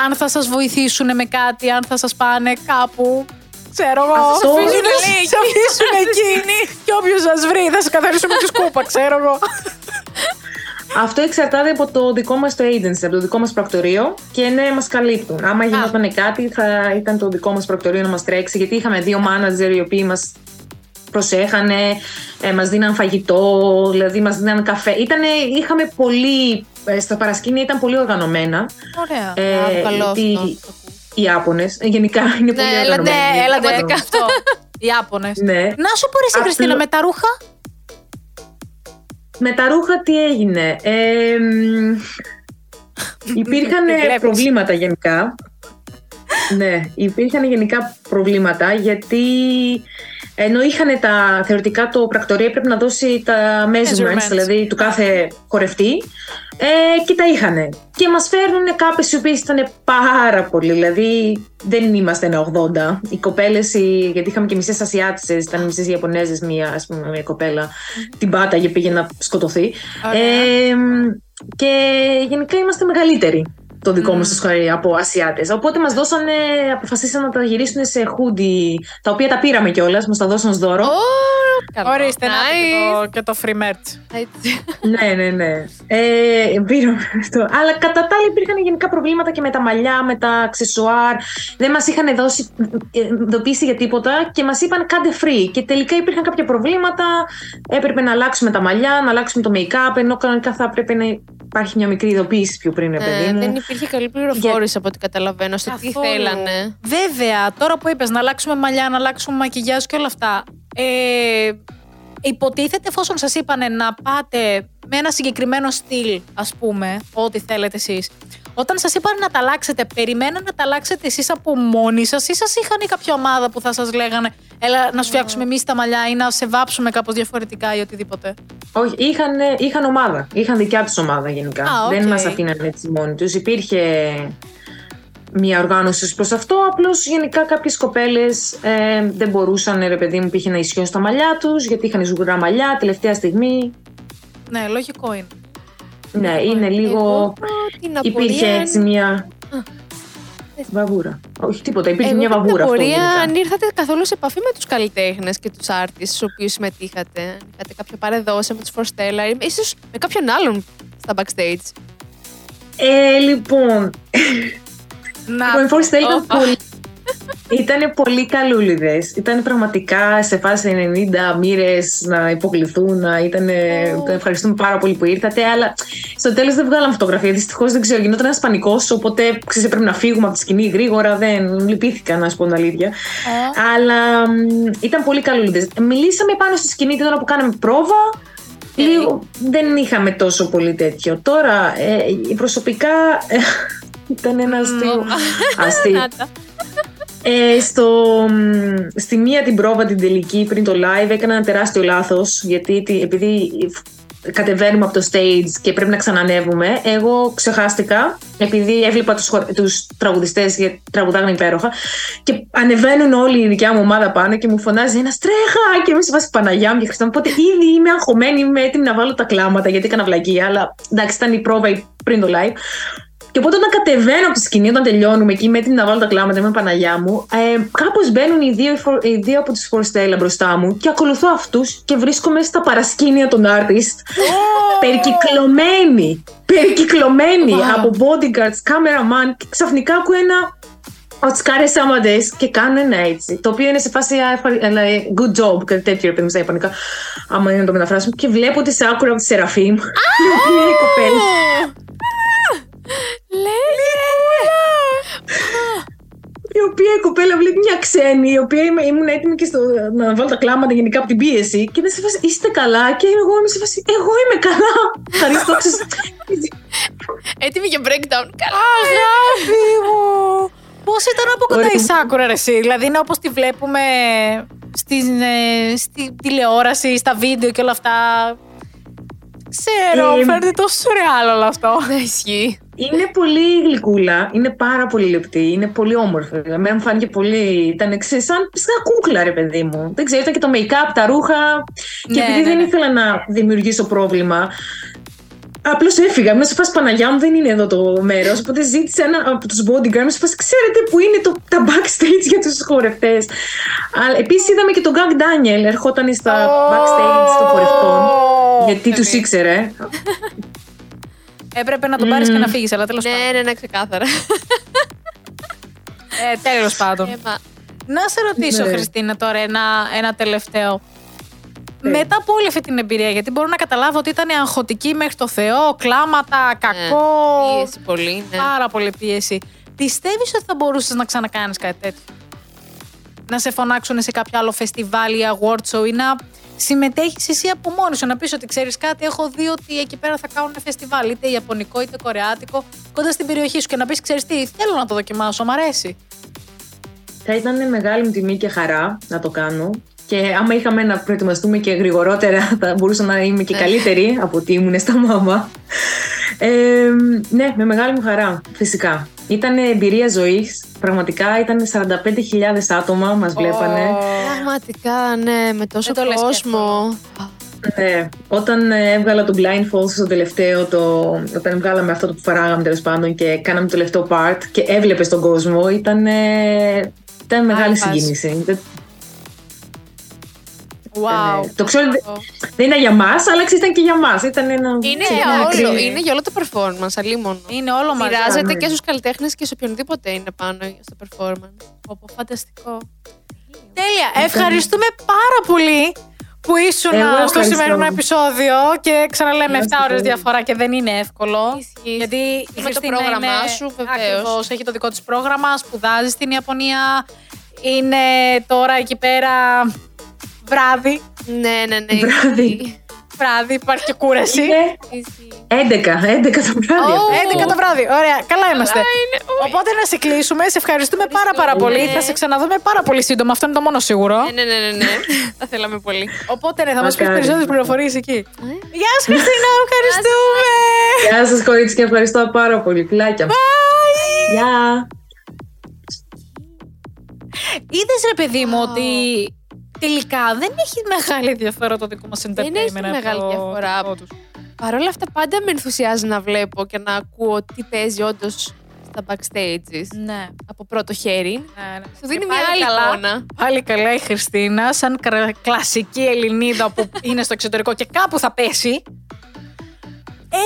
αν θα σας βοηθήσουν με κάτι, αν θα σας πάνε κάπου, ξέρω εγώ, Αυτό- σε αφήσουν- σε αφήσουν εκείνοι και όποιος σας βρει θα σας καθαρίσουμε τη σκούπα, ξέρω εγώ. Αυτό εξαρτάται από το δικό μας το agency, από το δικό μας πρακτορείο. Και ναι, μας καλύπτουν. Άμα γινόταν κάτι θα ήταν το δικό μας πρακτορείο να μας τρέξει γιατί είχαμε δύο manager οι οποίοι μας προσέχανε, ε, μας δίναν φαγητό, δηλαδή μας δίναν καφέ. Ήτανε, είχαμε πολύ ε, στα παρασκήνια ήταν πολύ οργανωμένα. Ωραία. Ε, Α, καλό γιατί αυτό. οι Ιάπωνες ε, γενικά είναι πολύ έλατε, οργανωμένοι. έλατε. Πραγματικά αυτό. Οι Ιάπωνες. Ναι. Να σου πω ρε εσύ, Απλό- Χριστίνα, με τα ρούχα; Με τα ρούχα τι έγινε; Ε, μ, υπήρχαν Τη βλέπεις. προβλήματα γενικά. ναι, υπήρχαν γενικά προβλήματα γιατί ενώ είχαν τα θεωρητικά το πρακτορείο έπρεπε να δώσει τα measurements, Measurements. δηλαδή του κάθε χορευτή ε, και τα είχαν. Και μας φέρνουν κάποιες οι οποίες ήταν πάρα πολύ, δηλαδή δεν είμαστε ένα 80. Οι κοπέλες, οι- γιατί είχαμε και μισές Ασιάτισες, ήταν μισές Ιαπωνέζες μία, ας πούμε, μια κοπέλα, την πάταγε, πήγε να σκοτωθεί. Ωραία. Ε, και γενικά είμαστε μεγαλύτεροι το δικό μας το σχολείο από Ασιάτες. Οπότε μας δώσανε, αποφασίσαμε να τα γυρίσουν σε χούντι, τα οποία τα πήραμε κιόλας, μας τα δώσαν ως δώρο. Ω, καλό. Ορίστε, να Nice. και το, και το free merch. Έτσι. ναι, ναι, ναι. Ε, πήραμε αυτό. Αλλά κατά τα άλλα υπήρχαν γενικά προβλήματα και με τα μαλλιά, με τα αξεσουάρ. Δεν μας είχαν δώσει ε, ειδοποίηση για τίποτα και μας είπαν κάντε free. Και τελικά υπήρχαν κάποια προβλήματα. Έπρεπε να αλλάξουμε τα μαλλιά, να αλλάξουμε το make-up, ενώ κανονικά θα έπρεπε να υπάρχει μια μικρή ειδοποίηση πιο πριν, ρε παιδί Ε, μου. δεν υπήρχε καλή πληροφόρηση από ό,τι καταλαβαίνω στο τι Καθόλου. θέλανε. Βέβαια, τώρα που είπες να αλλάξουμε μαλλιά, να αλλάξουμε μακιγιάζ και όλα αυτά. Ε, υποτίθεται εφόσον σας είπανε να πάτε με ένα συγκεκριμένο στυλ, ας πούμε, ό,τι θέλετε εσείς. Όταν σας είπαν να τα αλλάξετε, περιμέναν να τα αλλάξετε εσείς από μόνοι σας ή σας είχαν ή κάποια ομάδα που θα σας λέγανε έλα να σου φτιάξουμε εμείς τα μαλλιά ή να σε βάψουμε κάπως διαφορετικά ή οτιδήποτε. Όχι, είχαν, είχαν ομάδα. Είχαν δικιά τους ομάδα γενικά. Α, Δεν οκ. μας αφήνανε έτσι μόνοι τους. Υπήρχε μια οργάνωση προς αυτό. Απλώς γενικά κάποιες κοπέλες ε, δεν μπορούσαν, ρε παιδί μου, πήγε να ισιώσουν τα μαλλιά τους γιατί είχαν σγουρά μαλλιά τελευταία στιγμή. Ναι, λογικό είναι. Ναι, είναι Εγώ λίγο. την Υπήρχε απορία- έτσι μια. Βαβούρα. Όχι τίποτα, υπήρχε Εγώ μια έχω την βαβούρα αυτό. απορία γενικά. αν ήρθατε καθόλου σε επαφή με τους καλλιτέχνες και τους artists στους οποίους συμμετείχατε. Αν Είχατε κάποια πάρε δώσε με τους Forestella ή ίσως με κάποιον άλλον στα backstage. Ε, λοιπόν, Να, Λοιπόν, οι Force ήταν Όπα. πολύ. Ήταν πολύ καλούλιδες. Ήταν πραγματικά σε φάση 90 μοίρες να υποκληθούν, να ήταν. το ευχαριστούμε πάρα πολύ που ήρθατε. Αλλά στο τέλος δεν βγάλαμε φωτογραφία. Δυστυχώς δεν ξέρω, γινόταν ένας πανικός. Οπότε ξέρεις, έπρεπε να φύγουμε από τη σκηνή γρήγορα. Δεν λυπήθηκα, να σου πω την αλήθεια. Αλλά μ, ήταν πολύ καλούλιδες. Μιλήσαμε πάνω στη σκηνή την ώρα που κάναμε πρόβα. Λίγο δεν είχαμε τόσο πολύ τέτοιο. Τώρα, ε, προσωπικά. ε, ήταν ένας αστείο. αστείο. Να τα. Ε, στο, μ, στη μία την πρόβα την τελική πριν το live έκανα ένα τεράστιο λάθος γιατί τι- επειδή κατεβαίνουμε από το stage και πρέπει να ξανανεύουμε εγώ ξεχάστηκα επειδή έβλεπα τους, χορ- τους τραγουδιστές γιατί τραγουδάγανε υπέροχα και ανεβαίνουν όλη η δικιά μου ομάδα πάνω και μου φωνάζει ένας τρέχα και εμείς βάσει Παναγιά μου και Χριστό μου οπότε ήδη είμαι αγχωμένη είμαι έτοιμη να βάλω τα κλάματα γιατί έκανα βλακία αλλά εντάξει ήταν η πρόβα πριν το live και οπότε όταν κατεβαίνω από τη σκηνή, όταν τελειώνουμε εκεί, είμαι έτοιμη να βάλω τα κλάματα με Παναγιά μου, ε, κάπως μπαίνουν οι δύο, οι δύο από του Φορστέλα μπροστά μου και ακολουθώ αυτούς και βρίσκομαι στα παρασκήνια των artist. περικυκλωμένη. Περικυκλωμένη Wow. από bodyguards, cameraman και ξαφνικά ακούω ένα Οτσκάρε Σάμαντε και κάνω ένα έτσι. Το οποίο είναι σε φάση «Α, ευχαρι- αλλά, ε, good job, κάτι τέτοιο ρε παιδί μου στα Ιαπωνικά. Άμα είναι να το μεταφράσουμε. Και βλέπω τη άκουρα από τη Σεραφείμ. Η οποία είναι η κοπέλα. Η οποία η κοπέλα βλέπει μια ξένη, η οποία είμαι, ήμουν έτοιμη και στο, να βάλω τα κλάματα γενικά από την πίεση. Και είναι σε φάση, είστε καλά. Και εγώ είμαι σε φάση, εγώ είμαι καλά. Ευχαριστώ. ξέρεις. Έτοιμη για breakdown. Καλά. Αγάπη μου! Πώς ήταν από κοντά Ωραία. η Σάκουρα, ρε, εσύ; Δηλαδή είναι όπως τη βλέπουμε στην, ε, στη τηλεόραση, στα βίντεο και όλα αυτά. Ξέρω, Ε, φαίνεται τόσο σουρεάλ όλο αυτό. Δεν ισχύει. Είναι πολύ γλυκούλα, είναι πάρα πολύ λεπτή, είναι πολύ όμορφη. Εμένα μου φάνηκε πολύ. Ήταν ξέρεις, σαν, σαν κούκλα, ρε παιδί μου. Δεν ξέρω, ήταν και το make-up, τα ρούχα. Και Ναι, επειδή ναι, δεν ναι. ήθελα να δημιουργήσω πρόβλημα, Απλώς έφυγα. Μου σε φάση Παναγιά μου δεν είναι εδώ το μέρος. Οπότε ζήτησα ένα από τους bodyguards. Μου σε φάση ξέρετε που είναι το, τα backstage για τους χορευτές. Αλλά επίσης είδαμε και τον Gang Daniel. Ερχόταν στα backstage των χορευτών. Γιατί τους παιδί. ήξερε. Έπρεπε να τον πάρεις και να φύγεις, αλλά τέλος πάντων. Ναι, ναι, ναι, ξεκάθαρα. Ε, τέλος πάντων. Ε, μα- Να σε ρωτήσω, Ναι. Χριστίνα, τώρα ένα, ένα τελευταίο. μετά από όλη αυτή την εμπειρία, γιατί μπορώ να καταλάβω ότι ήταν αγχωτική μέχρι το Θεό, κλάματα, κακό. Ναι, πίεση πολύ, ναι. Πάρα πολύ πίεση. Πιστεύεις ότι θα μπορούσες να ξανακάνεις κάτι τέτοιο; Να σε φωνάξουν σε κάποιο άλλο φεστιβάλ ή award show ή να συμμετέχεις εσύ από μόνη σου. Να πεις ότι ξέρεις κάτι, έχω δει ότι εκεί πέρα θα κάνουν φεστιβάλ, είτε ιαπωνικό είτε κορεάτικο, κοντά στην περιοχή σου. Και να πεις, ξέρεις τι, θέλω να το δοκιμάσω, μ' αρέσει. Θα ήταν μεγάλη μου τιμή και χαρά να το κάνω. Και άμα είχαμε να προετοιμαστούμε και γρηγορότερα, θα μπορούσα να είμαι και καλύτερη από ότι ήμουν στα μάμα. Ε, ναι, με μεγάλη μου χαρά, φυσικά. Ήταν εμπειρία ζωής. Πραγματικά ήταν 45.000 άτομα μας βλέπανε. Πραγματικά, ναι, με τόσο Δεν το λες και κόσμο. Ναι, όταν ε, έβγαλα το blindfold στο τελευταίο, το, όταν βγάλαμε αυτό το που φοράγαμε τέλος πάντων και κάναμε το τελευταίο part και έβλεπες τον κόσμο, ήταν, ε, ήταν μεγάλη Άλλη φάση. συγκίνηση. Δεν- Wow. το ξέρω ότι δεν ήταν για μας, αλλά ξέρεις, ήταν και για μας. Ήταν ένα. Είναι ξέρεις, για ένα όλο, κρύο. είναι για όλο το performance, αλίμονο. Είναι όλο μαζί. Μοιράζεται ναι. και στους καλλιτέχνες και σε οποιονδήποτε είναι πάνω στο performance. Πω, φανταστικό. Τέλεια. Ευχαριστούμε πάρα πολύ που ήσουν Εγώ στο ευχαριστώ. σημερινό επεισόδιο και ξαναλέμε 7 Ευχαριστώ ώρες πολύ. διαφορά και δεν είναι εύκολο. Ισχύει. Γιατί η με το Χριστίνα πρόγραμμά είναι- σου, βεβαίως. Ακριβώς, έχει το δικό της πρόγραμμα, σπουδάζει στην Ιαπωνία. Είναι τώρα εκεί πέρα βράδυ. Ναι, ναι, ναι. Βράδυ. ισχύει. Βράδυ, υπάρχει και κούραση. Είναι Ισχύει. 11, 11 το βράδυ. Ω, 11 το βράδυ. Ωραία, καλά είμαστε. είναι, ui. Οπότε να σε κλείσουμε. Σε ευχαριστούμε πάρα πάρα πολύ. Ναι. Θα σε ξαναδούμε πάρα πολύ σύντομα. Αυτό είναι το μόνο σίγουρο. Ναι, ναι, ναι, ναι. Θα θέλαμε πολύ. Οπότε ναι, θα μας πεις Μακάρι. περισσότερες πληροφορίες εκεί. Ε. Γεια σου, Χριστίνα, ευχαριστούμε. Γεια σας, κορίτσια, ευχαριστώ πάρα πολύ. Φιλάκια. Bye. Γεια. Είδες ρε παιδί μου Wow. ότι τελικά δεν έχει μεγάλη ενδιαφέρον το δικό μας entertainment. Δεν έχει από μεγάλη το διαφορά. δικό τους. Παρ' όλα αυτά, πάντα με ενθουσιάζει να βλέπω και να ακούω τι παίζει όντως στα backstages. Ναι. Από πρώτο χέρι. ναι, ναι. Σου δίνει Και μια πάλι άλλη καλά- εικόνα. Πάλι καλά η Χριστίνα, σαν κρα- κλασική Ελληνίδα που είναι στο εξωτερικό και κάπου θα πέσει.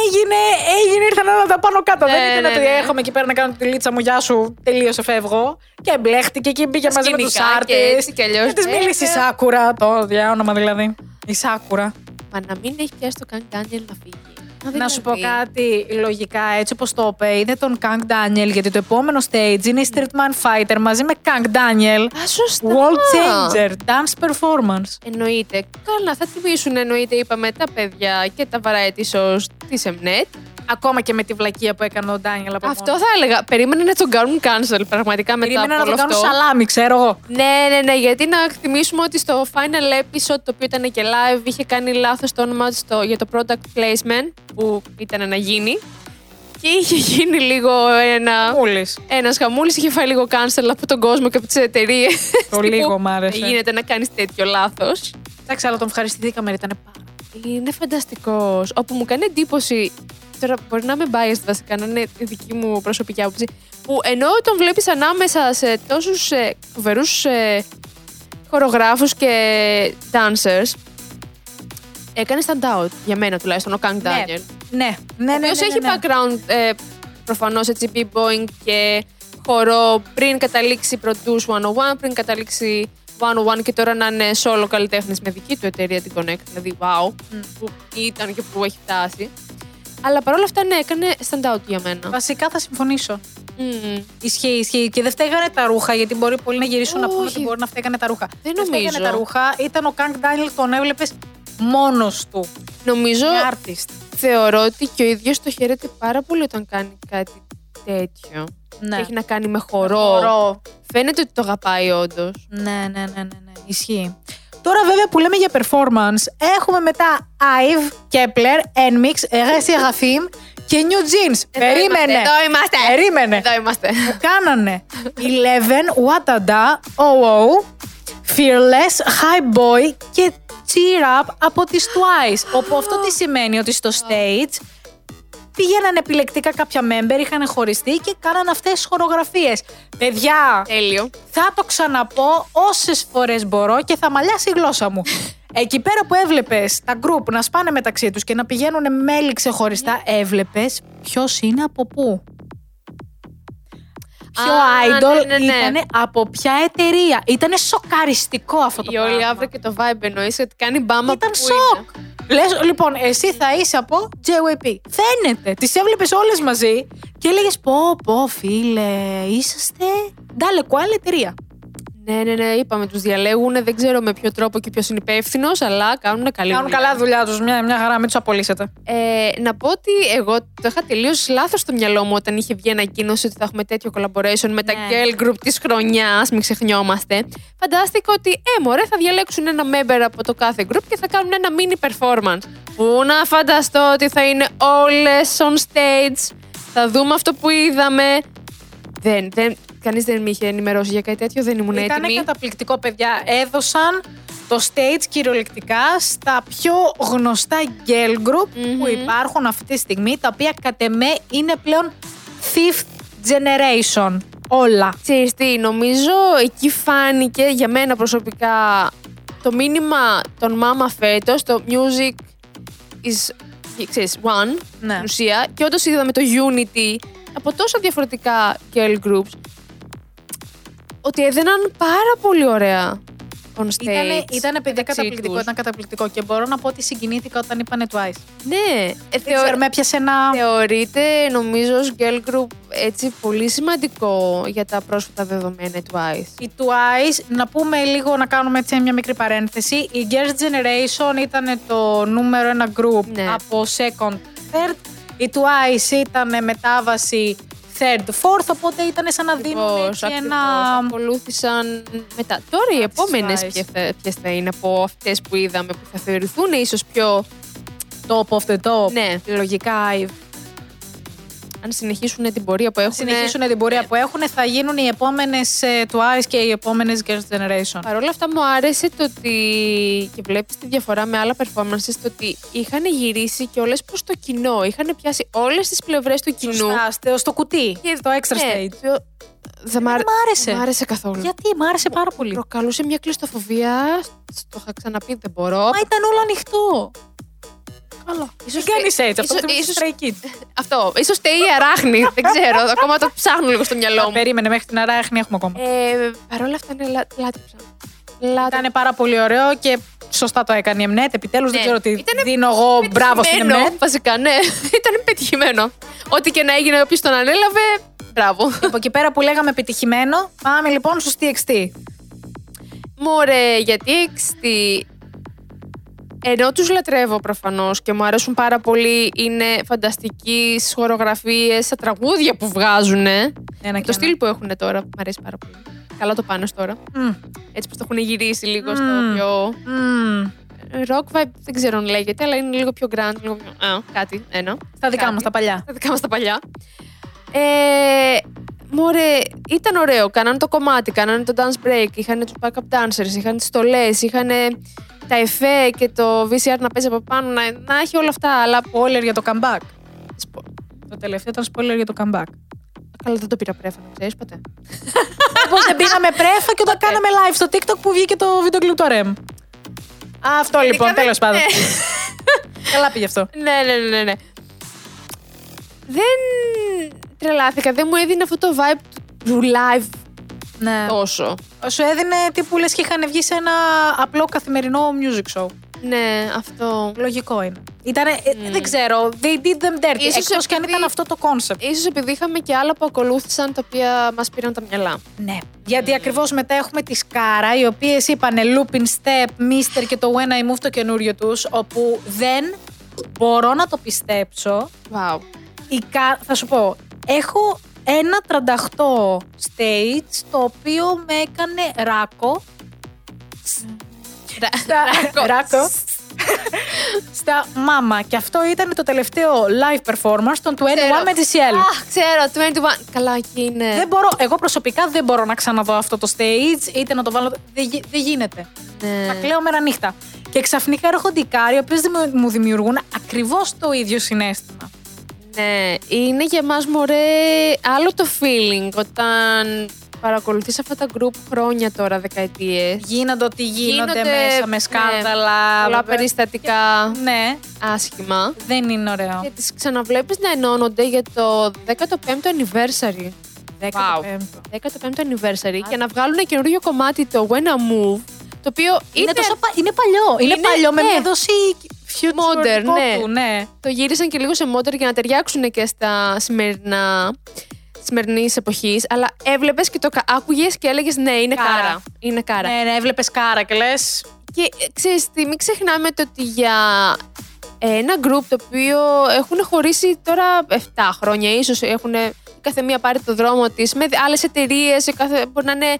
Έγινε, έγινε, ήρθαν όλα τα πάνω κάτω. Ναι, δεν ήταν ναι, ότι ναι. έρχομαι εκεί πέρα να κάνω τη λίτσα μου, γεια σου, τελείωσε, φεύγω. Και εμπλέχτηκε και μπήκε μαζί με τους σκηνικά και άρτες. έτσι κι αλλιώς. Και της Ε, μίλησε η ε. Σάκουρα, το δια όνομα δηλαδή. Η Σάκουρα. Μα να μην έχει πιάσει το Καν Ντάνιελ να φύγει. Μα Να σου πω δηλαδή. κάτι λογικά, έτσι όπως το είπε, είδε τον Κανκ Ντάνιελ, γιατί το επόμενο stage είναι η Street Man Fighter μαζί με Κανκ Ντάνιελ. Α, σωστά. World Changer, dance performance. Εννοείται. Καλά, θα τιμήσουν εννοείται, είπαμε, τα παιδιά και τα variety shows της Mnet. Ακόμα και με τη βλακεία που έκανε ο Ντάνιελ από Αυτό μόνος. θα έλεγα. Περίμενε να τον κάνουν cancel πραγματικά μετά Περίμενα από να όλο το κάνουν αυτό. σαλάμι, ξέρω εγώ. Ναι, ναι, ναι. Γιατί να θυμίσουμε ότι στο final episode, το οποίο ήταν και live, είχε κάνει λάθος το όνομα του στο- για το product placement που ήταν να γίνει. Και είχε γίνει λίγο ένα. Μούλη. Ένας χαμούλης είχε φάει λίγο cancel από τον κόσμο και από τις εταιρείες. Το λίγο μ' άρεσε. Γίνεται να κάνεις τέτοιο λάθος. Εντάξει, αλλά τον ευχαριστηθήκαμε, ήταν πάρα. Είναι φανταστικός. Όπου μου κάνει εντύπωση. Τώρα μπορεί να είμαι biased βασικά, να είναι η δική μου προσωπική άποψη. Που ενώ τον βλέπεις ανάμεσα σε τόσους ε, φοβερούς ε, χορογράφους και dancers. Έκανε stand out για μένα τουλάχιστον ο Kang Daniel. Ναι, ναι, ναι. ο ναι, οποίος ναι, έχει ναι. background ε, προφανώς έτσι b-boying και χορό πριν καταλήξει Produce 101, πριν καταλήξει 101 και τώρα να είναι solo καλλιτέχνης με δική του εταιρεία την Connect. Δηλαδή, wow, που ήταν και που έχει φτάσει. Αλλά παρόλα αυτά, ναι, έκανε stand out για μένα. Βασικά θα συμφωνήσω. Μμμ. Ισχύει, ισχύει. Και δεν φταίγανε τα ρούχα, γιατί μπορεί πολλοί να γυρίσουν να πούνε Όχι. ότι μπορεί να φταίγανε τα ρούχα. Δεν φταίγανε νομίζω. τα ρούχα. Ήταν ο Κανκ Ντάνιελ, τον έβλεπες μόνος του. Νομίζω, Είναι artist. θεωρώ ότι και ο ίδιος το χαίρεται πάρα πολύ όταν κάνει κάτι τέτοιο. Ναι. Και έχει να κάνει με χορό. Χορό. Φαίνεται ότι το αγαπάει όντως. Ναι, ναι, ναι, ναι, ναι. Ισχύει. Τώρα βέβαια που λέμε για performance, έχουμε μετά IVE, Kepler, Enmix, Eresi Agafim και New Jeans. Περίμενε. Εδώ είμαστε. Περίμενε. Εδώ είμαστε. Που κάνανε 11, Watada, OO, Fearless, High Boy και Cheer Up από τις Twice. Όπου αυτό τι σημαίνει ότι στο stage πήγαιναν επιλεκτικά κάποια member, είχαν χωριστεί και κάναν αυτές τις χορογραφίες. Παιδιά, Τέλειο. θα το ξαναπώ όσες φορές μπορώ και θα μαλλιάσει η γλώσσα μου. Εκεί πέρα που έβλεπες τα group να σπάνε μεταξύ τους και να πηγαίνουν μέλη ξεχωριστά, έβλεπες ποιος είναι από πού. Ποιο Α, idol ναι, ναι, ναι. ήταν από ποια εταιρεία. Ήταν σοκαριστικό αυτό το Η όλη πράγμα. αύριο και το vibe εννοείς ότι κάνει μπάμα Ήταν που σοκ. είναι. Λες, λοιπόν, εσύ θα είσαι από JYP. Φαίνεται. Τις έβλεπες όλες μαζί και έλεγες Πω, πω, φίλε, είσαστε. Ντάλε, κουάλ εταιρεία. Ναι, ναι, ναι, είπαμε, τους διαλέγουν. Δεν ξέρω με ποιο τρόπο και ποιος είναι υπεύθυνος, αλλά κάνουν καλή Κάνουν δουλειά. καλά δουλειά τους. Μια, μια χαρά, μην τους απολύσετε. Ε, να πω ότι εγώ το είχα τελείως λάθος στο μυαλό μου όταν είχε βγει ανακοίνωση ότι θα έχουμε τέτοιο collaboration με τα Ναι. girl group της χρονιάς. Μην ξεχνιόμαστε. Φαντάστηκα ότι, ε, μωρέ, θα διαλέξουν ένα member από το κάθε group και θα κάνουν ένα mini performance. Πού να φανταστώ ότι θα είναι όλες on stage. Θα δούμε αυτό που είδαμε. Δεν, δεν, κανείς δεν με είχε ενημερώσει για κάτι τέτοιο, δεν ήμουν Ήταν έτοιμη. καταπληκτικό, παιδιά. Έδωσαν το stage κυριολεκτικά στα πιο γνωστά girl group που υπάρχουν αυτή τη στιγμή, τα οποία κατ' εμέ είναι πλέον fifth generation. Όλα. Ξέρεις τι, νομίζω εκεί φάνηκε για μένα προσωπικά το μήνυμα των μάμα φέτος, το music is, ξέρεις, one, Ναι. στην ουσία. Και όντως είδαμε το unity από τόσα διαφορετικά girl groups, ότι έδαιναν πάρα πολύ ωραία on stage. Ήτανε, ήτανε παιδιά μεταξύ καταπληκτικό, τους. ήταν καταπληκτικό και μπορώ να πω ότι συγκινήθηκα όταν είπανε Twice. Ναι, ε, Δεν θεω- ξέρω, με έπιασε ένα... θεωρείται νομίζω ως girl group έτσι πολύ σημαντικό για τα πρόσφατα δεδομένα Twice. Η Twice, να πούμε λίγο, να κάνουμε έτσι μια μικρή παρένθεση. Η Girls' Generation ήταν το νούμερο ένα group Ναι. από second, third. Η Twice ήταν μετάβαση third, fourth, οπότε ήταν σαν να δίνουν Ακριβώς, έτσι ακριβώς. ένα... Ακολούθησαν μετά. Τώρα οι τις επόμενες Twice. ποιες θα, ποιες θα είναι από αυτές που είδαμε που θα θεωρηθούν ίσως πιο. top of the top. Ναι. Λογικά, Αν συνεχίσουν την πορεία που έχουν. συνεχίσουν την πορεία που έχουν, θα γίνουν οι επόμενες Twice και οι επόμενες Girls' Generation. Παρ' όλα αυτά μου άρεσε το ότι. και βλέπεις τη διαφορά με άλλα performances, το ότι είχαν γυρίσει και όλες προς το κοινό. Είχαν πιάσει όλες τις πλευρές του κοινού. Σωστά, στο- στο κουτί, στο extra Ναι, stage. το- Δεν μ' άρε- μ' άρεσε. δεν μ' άρεσε καθόλου. Γιατί, μ' άρεσε πάρα πολύ. Προκαλούσε μια κλειστοφοβία. Το είχα ξαναπεί, δεν μπορώ. Μα ήταν όλο ανοιχτό. Καλά. Ίσως Τι κάνεις θε- έτσι, αυτό ίσως- που ίσως- Stray Kids. Αυτό. σω φταίει η αράχνη. δεν ξέρω. Ακόμα το ψάχνω λίγο στο μυαλό Α, μου. Περίμενε, μέχρι την αράχνη έχουμε ακόμα. Ε, Παρ' όλα αυτά, ναι, λά- λάτρεψα. Λάτρεψα. Ήταν πάρα πολύ ωραίο και σωστά το έκανε η Εμνέτ. Επιτέλους δεν Ναι. ξέρω τι Ήτανε δίνω εγώ μπράβο στην Πετυχημένο, Εμνέτ. Βασικά, ναι. Ήταν πετυχημένο. Ό,τι και να έγινε, όποιος τον ανέλαβε, μπράβο. Από εκεί πέρα που λέγαμε επιτυχημένο, πάμε λοιπόν στο TXT. Μωρέ, γιατί έξι. Ενώ τους λατρεύω προφανώς και μου αρέσουν πάρα πολύ, είναι φανταστικοί στις χορογραφίες, στα τραγούδια που βγάζουν. Ένα το και στυλ που έχουν τώρα, μου αρέσει πάρα πολύ. Καλά το πάνε τώρα. ένα. Μμ. Έτσι πως το έχουν γυρίσει λίγο στο Μμμ. πιο... Μμ. Rock vibe δεν ξέρω αν λέγεται, αλλά είναι λίγο πιο grand, λίγο πιο... Α, κάτι, ένα. Στα δικά Κάτι. μα τα παλιά. Τα δικά μας τα παλιά. Ε, μωρέ, ήταν ωραίο. Κάνανε το κομμάτι, κάνανε το dance break, είχαν τους backup dancers, είχαν τις στολές, είχαν τα εφέ και το VCR να παίζει από πάνω, να, να έχει όλα αυτά, αλλά... Spoiler για το comeback. Σπο- Το τελευταίο ήταν spoiler για το comeback. Καλά, δεν το πήρα πρέφα, να ξέρεις ποτέ. Όπως δεν πήραμε πρέφα και όταν κάναμε live στο TikTok που βγήκε το βίντεο κλειπ του RM. Αυτό λοιπόν, Είχαμε- τέλος πάντων. Ναι. Καλά πήγε αυτό. ναι, ναι, ναι, ναι, ναι. Δεν τρελάθηκα, δεν μου έδινε αυτό το vibe του live Ναι. τόσο. Σου έδινε τύπου λες και είχαν βγει σε ένα απλό καθημερινό music show. Ναι, αυτό. Λογικό είναι. Ήτανε, ε, δεν ξέρω, they did them dirty. Ίσως Εκτός και αν επειδή- ήταν αυτό το concept. Ίσως επειδή είχαμε και άλλα που ακολούθησαν τα οποία μας πήραν τα μυαλά. Ναι. Γιατί ακριβώς μετά έχουμε τη Σκάρα, οι οποίες είπανε Looping Step, Mister και το When I Move το καινούριο τους, όπου δεν μπορώ να το πιστέψω. Wow. Η Κα- Θα σου πω, έχω ένα 38 stage το οποίο με έκανε ράκο. Στα, ράκο. στα μάμα. Και αυτό ήταν το τελευταίο live performance των 21 με GCL. Αχ, ξέρω, 21. Καλά, εκεί είναι. Δεν μπορώ, εγώ προσωπικά δεν μπορώ να ξαναδώ αυτό το stage, είτε να το βάλω. Δεν, γι- δεν γίνεται. Ναι. Θα κλαίω μέρα νύχτα. Και ξαφνικά έρχονται οι κάροι, οι οποίες μου δημιουργούν ακριβώς το ίδιο συνέστημα. Ναι, είναι για μας μωρέ άλλο το feeling όταν παρακολουθείς αυτά τα group χρόνια τώρα, δεκαετίες. Γίνονται ό,τι γίνονται, Γίνονται, μέσα με ναι, σκάνδαλα. Πολλά βέβαια. περιστατικά Ναι, άσχημα. δεν είναι ωραίο. Και τις ξαναβλέπεις να ενώνονται για το 15ο anniversary. 15ο. 15ο anniversary και να βγάλουν καινούριο κομμάτι το When I Move. Το οποίο Είναι, είναι, τόσο πα- είναι παλιό. Είναι, Είναι- παλιό με ναι. μια δόση future Modern, ναι. του, ναι. το γύρισαν και λίγο σε μόντερ για να ταιριάξουν και στα σημερινά σημερινής εποχής. Αλλά έβλεπες και το άκουγες και έλεγες Ναι, είναι Κάρα. κάρα. Είναι κάρα. Ναι, ναι, έβλεπες κάρα και λες. Και ε, ξέρεις τι, μην ξεχνάμε το ότι για ένα group το οποίο έχουν χωρίσει τώρα 7 χρόνια, ίσως έχουν η κάθε μία πάρει το δρόμο της με άλλες εταιρείες, μπορεί να, είναι,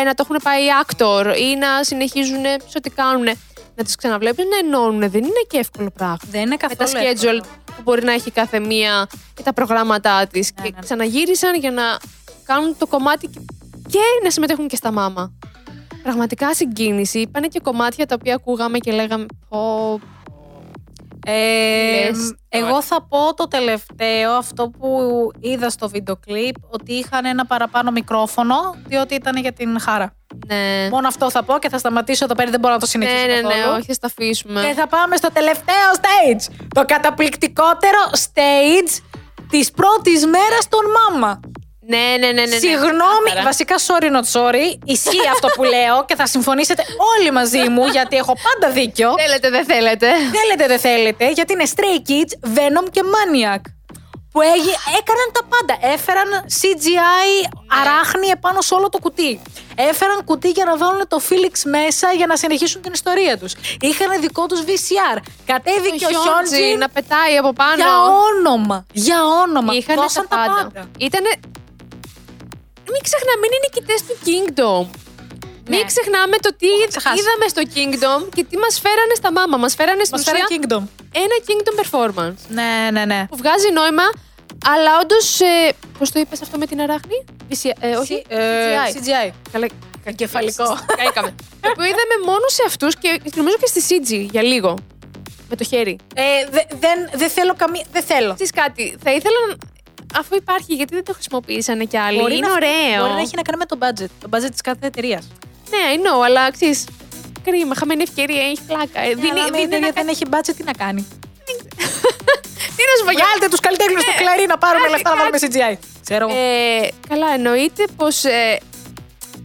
ε, να το έχουν πάει actor ή να συνεχίζουν σε ό,τι κάνουν. Να τις ξαναβλέπεις να ενώνουν, δεν είναι και εύκολο πράγμα. Δεν είναι Με καθόλου. τα schedule εύκολο. που μπορεί να έχει κάθε μία και τα προγράμματά της. Ναι, και ναι, ναι. ξαναγύρισαν για να κάνουν το κομμάτι και να συμμετέχουν και στα μάμα. Πραγματικά συγκίνηση. Είπανε και κομμάτια τα οποία ακούγαμε και λέγαμε πω, Ε, Λες. εγώ θα πω το τελευταίο, αυτό που είδα στο βίντεο κλιπ, ότι είχαν ένα παραπάνω μικρόφωνο, διότι ήταν για την χάρα. Ναι. Μόνο αυτό θα πω και θα σταματήσω εδώ πέρα, δεν μπορώ να το συνεχίσω Ναι, ναι, ναι, καθόλου. όχι, θα τα αφήσουμε. Και θα πάμε στο τελευταίο stage. Το καταπληκτικότερο stage της πρώτης μέρας των μάμα. Ναι, ναι, ναι, ναι. ναι. Συγγνώμη, Ξεκάθαρα. βασικά sorry not sorry, ισχύει αυτό που λέω και θα συμφωνήσετε όλοι μαζί μου γιατί έχω πάντα δίκιο. Θέλετε, δεν θέλετε. Θέλετε δεν θέλετε, γιατί είναι Stray Kids, Venom και Maniac. Που έγι... έκαναν τα πάντα. Έφεραν CGI αράχνη επάνω σε όλο το κουτί. Έφεραν κουτί για να βάλουν το Felix μέσα για να συνεχίσουν την ιστορία τους. Είχαν δικό τους VCR. Κατέβηκε ο Χιόντζι Χιόντζι να πετάει από πάνω. για όνομα. Για όνομα. Είχαν Δώσαν τα πάντα. Ήτανε... Μην ξεχνάμε, είναι νικητέ του Kingdom. Ναι. Μην ξεχνάμε το τι έχω ξεχάσει. είδαμε στο Kingdom και τι μας φέρανε στα μάμα. Μας φέρανε στην Μας φέραν ουσία Kingdom. ένα Kingdom performance. Ναι, ναι, ναι. Που βγάζει νόημα, αλλά όντως. Ε, Πώς το είπες αυτό με την αράχνη, VCI, ε, όχι. C- ε, CGI. CGI. Καλά, Εγκεφαλικό. Καήκαμε. το οποίο είδαμε μόνος σε αυτούς και νομίζω και στη CG για λίγο. Με το χέρι. Ε, δε- δεν, δεν θέλω καμία. Δεν θέλω. Ξέρεις κάτι, θα ήθελα να. Αφού υπάρχει, γιατί δεν το χρησιμοποίησανε κι άλλοι; Μπορεί είναι να- ωραίο. Μπορεί να έχει να κάνει με το budget. Το budget της κάθε εταιρείας. Ναι, I know, αλλά ξέρεις. Κρίμα, χαμένη ευκαιρία, έχει πλάκα. Ε, Δίνει, δίνει, αν η δίνει εταιρεία ένα δεν έχει budget, τι να κάνει. Τι να σου πω, για- Βγάλτε τους καλλιτέχνες στο κλαρί να πάρουμε κάτι, λεφτά να βάλουμε CGI. Ξέρω εγώ. Ε, καλά, εννοείται πως. Ε,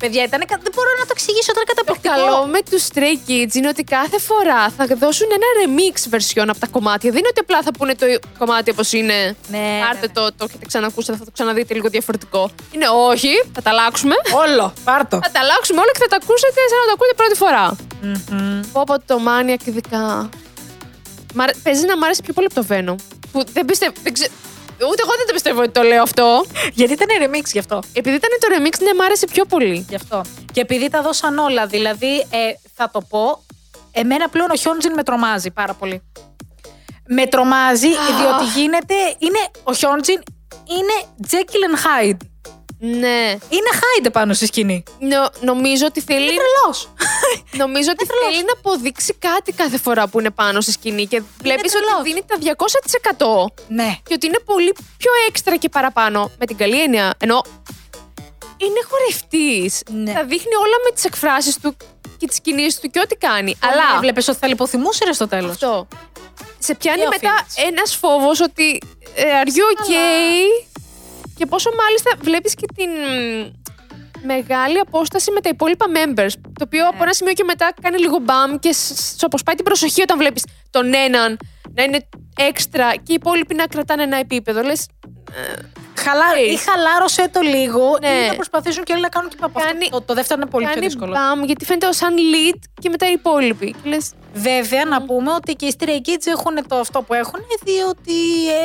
Παιδιά, ήταν, κα- δεν μπορώ να το εξηγήσω, ήταν το καταπληκτικό. καλό με τους Stray Kids είναι ότι κάθε φορά θα δώσουν ένα remix version από τα κομμάτια. Δεν είναι ότι απλά θα πούνε το κομμάτι όπως είναι. Ναι, Πάρτε ναι, ναι. το, το έχετε ξανακούσετε, θα το ξαναδείτε λίγο διαφορετικό. Είναι όχι, θα τα αλλάξουμε. Όλο, πάρτο. θα τα αλλάξουμε όλα και θα τα ακούσετε σαν να το ακούτε πρώτη φορά. Πω πω το Maniac ειδικά. Μ' αρέ- Παίζει να μ' άρεσε πιο πολύ από το Venom. Που δεν πιστεύω. Δεν ξε... Ούτε εγώ δεν το πιστεύω ότι το λέω αυτό. Γιατί ήταν remix γι' αυτό. Επειδή ήταν το remix, ναι, μ' άρεσε πιο πολύ. Γι' αυτό. Και επειδή τα δώσαν όλα, δηλαδή, ε, θα το πω, εμένα πλέον ο Χιόντζιν με τρομάζει πάρα πολύ. Με τρομάζει, διότι γίνεται, είναι, ο Χιόντζιν είναι Jekyll and Hyde. Ναι. Είναι Hyde πάνω στη σκηνή. Νο- νομίζω ότι θέλει. Είναι τρελός. Νομίζω ότι τρελός. θέλει να αποδείξει κάτι κάθε φορά που είναι πάνω στη σκηνή και βλέπεις τρελός. ότι δίνει τα 200% ναι. και ότι είναι πολύ πιο έξτρα και παραπάνω. Με την καλή έννοια. Ενώ είναι χορευτής. Ναι. Θα δείχνει όλα με τις εκφράσεις του και τις κινήσεις του και ό,τι κάνει. Αλλά Αλλά έβλεπες ότι θα λιποθυμούσες ρε στο τέλος. αυτό. Σε πιάνει Και ο μετά Felix. ένας φόβος ότι ε, are you okay? Και πόσο μάλιστα βλέπεις και την μ, μεγάλη απόσταση με τα υπόλοιπα members. Το οποίο Ναι. από ένα σημείο και μετά κάνει λίγο μπαμ και σ- σου αποσπάει την προσοχή όταν βλέπεις τον έναν να είναι έξτρα και οι υπόλοιποι να κρατάνε ένα επίπεδο. Λες, Χαλά... Hey. Ή χαλάρωσε το λίγο, Ναι. ή να προσπαθήσουν και όλοι να κάνουν και από αυτό. Κάνει- Το, το δεύτερο είναι πολύ πιο κάνει δύσκολο. μπαμ γιατί φαίνεται σαν lead και μετά οι υπόλοιποι. Και λες, Βέβαια, να πούμε ότι και οι Stray Kids έχουν το αυτό που έχουν, διότι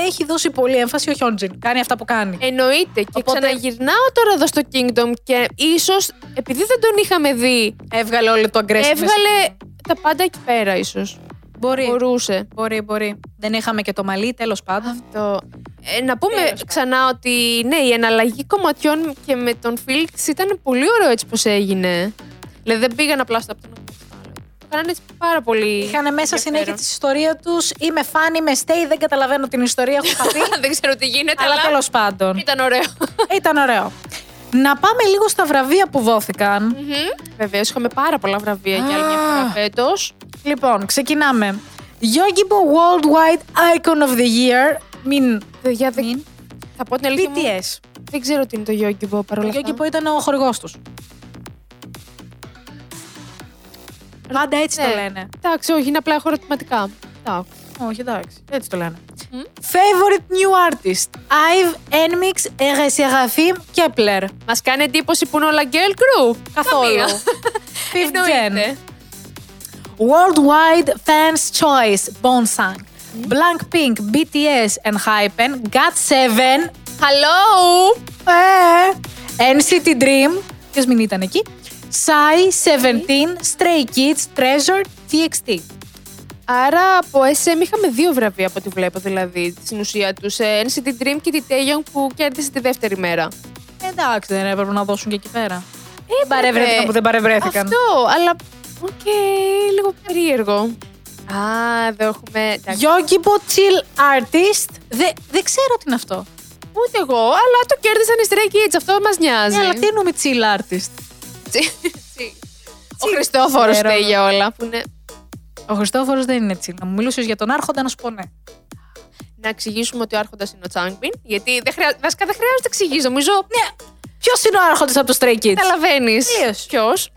έχει δώσει πολύ έμφαση ο Χιόντζιν. Κάνει αυτά που κάνει. εννοείται. Και Οπότε- ξαναγυρνάω τώρα εδώ στο Kingdom και ίσως επειδή δεν τον είχαμε δει, Έβγαλε όλο το aggressive. έβγαλε τα πάντα εκεί πέρα ίσως. Μπορεί. Μπορούσε. Μπορεί, μπορεί. Δεν είχαμε και το μαλλί, τέλος πάντων. Αυτό. Ε, να πούμε Τέλος πάντων. ξανά ότι ναι, η εναλλαγή κομματιών και με τον Φίλιξ ήταν πολύ ωραίο έτσι πως έγινε. Δηλαδή δεν πήγαν απλά στο από τον ένα στο άλλο. Το κάνανε έτσι πάρα πολύ. Είχαν μέσα ενδιαφέρον. συνέχεια τη ιστορία τους. Είμαι φαν, είμαι stay, δεν καταλαβαίνω την ιστορία, έχω χαθεί. δεν ξέρω τι γίνεται, αλλά αλλά, τέλος πάντων. ήταν ωραίο. Ήταν ωραίο. Να πάμε λίγο στα βραβεία που δόθηκαν. Βεβαίως, είχαμε πάρα πολλά βραβεία για άλλη μια Α. φορά φέτος. Λοιπόν, ξεκινάμε. Yogibo Worldwide Icon of the Year. Μην. Για δε... Μην. Θα πω την αλήθεια. Μου, BTS. Δεν ξέρω τι είναι το Yogibo παρόλα Ο αυτά. Yogi Bo ήταν ο χορηγός τους. Πάντα έτσι το Ναι. λένε. Εντάξει, όχι, είναι απλά έχω ερωτηματικά. Εντάξει. Όχι, εντάξει. Έτσι το λένε. Μμ. Favorite new artist. Ive, Enmix, Seraphim, Kepler. Μας κάνει εντύπωση που είναι όλα girl crew. Καθόλου. Καμία. Fifth gen. Εννοείται. Worldwide Fans Choice, Bonsang. Blackpink, BTS and Hypen, GOT7, Hello! ε, NCT Dream, ποιος μην ήταν εκεί, Psy, 17, Stray Kids, Treasure, TXT. Άρα από SM είχαμε δύο βραβεία από ό,τι βλέπω δηλαδή στην ουσία τους. NCT Dream και τη Taeyong που κέρδισε τη δεύτερη μέρα. Εντάξει, δεν έπρεπε να δώσουν και εκεί πέρα. Ε, παρευρέθηκαν που δεν παρευρέθηκαν. Αυτό, αλλά. Οκ, λίγο περίεργο. Α, εδώ έχουμε. εντάξει, Yogibo Chill Artist, Δε- δεν ξέρω τι είναι αυτό. Ούτε εγώ, αλλά το κέρδισαν οι Stray Kids, αυτό μας νοιάζει. Ναι, αλλά τι εννοούμε Chill Artist; Τσι- τσι. Ο Χριστόφορος ξέρω. φταίει για όλα. Που είναι... Ο Χριστόφορος δεν είναι chill. Να μου μιλούσες για τον Άρχοντα να σου πω ναι. Να εξηγήσουμε ότι ο Άρχοντας είναι ο Τσάνγκμπιν. Γιατί δεν χρειά... βασικά δεν χρειάζεται να εξηγήσω. Νομίζω. Ναι. Ποιος είναι ο Άρχοντας από το Stray Kids; Καταλαβαίνεις. Τελείως. Ποιος;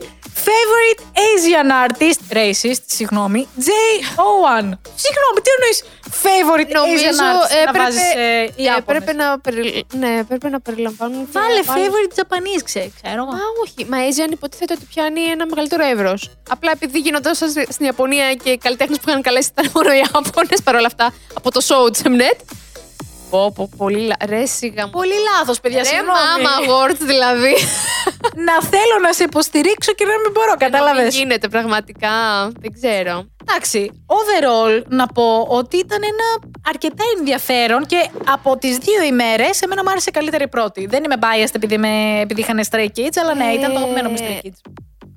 Favorite Asian artist, racist, συγγνώμη, J01. Συγγνώμη, τι εννοείς; Favorite Νομίζω Asian artist να έπρεπε, βάζεις ε, Ιάπωνες. έπρεπε, να, περι... ναι, έπρεπε να περιλαμβάνουν. και Βάλε άλλους. favorite Japanese, ξέρω, ξέρω εγώ. Μα όχι. Μα Asian υποτίθεται ότι πιάνει ένα μεγαλύτερο εύρος. Απλά επειδή γινόταν στην Ιαπωνία και οι καλλιτέχνες που είχαν καλέσει ήταν μόνο οι Ιάπωνες παρόλα αυτά από το show τη Mnet. Πω, πω, πολύ λα... Ρε, σιγά μου. Πολύ λάθος, παιδιά, Ρε, συγγνώμη. mama awards δηλαδή. να θέλω να σε υποστηρίξω και να μην μπορώ, κατάλαβες; Δεν γίνεται πραγματικά. Δεν ξέρω. Εντάξει, overall να πω ότι ήταν ένα αρκετά ενδιαφέρον και από τις δύο ημέρες, εμένα μου άρεσε καλύτερα η πρώτη. Δεν είμαι biased επειδή, με, επειδή είχαν Stray Kids, αλλά ναι, ήταν το αγαπημένο μου Stray Kids.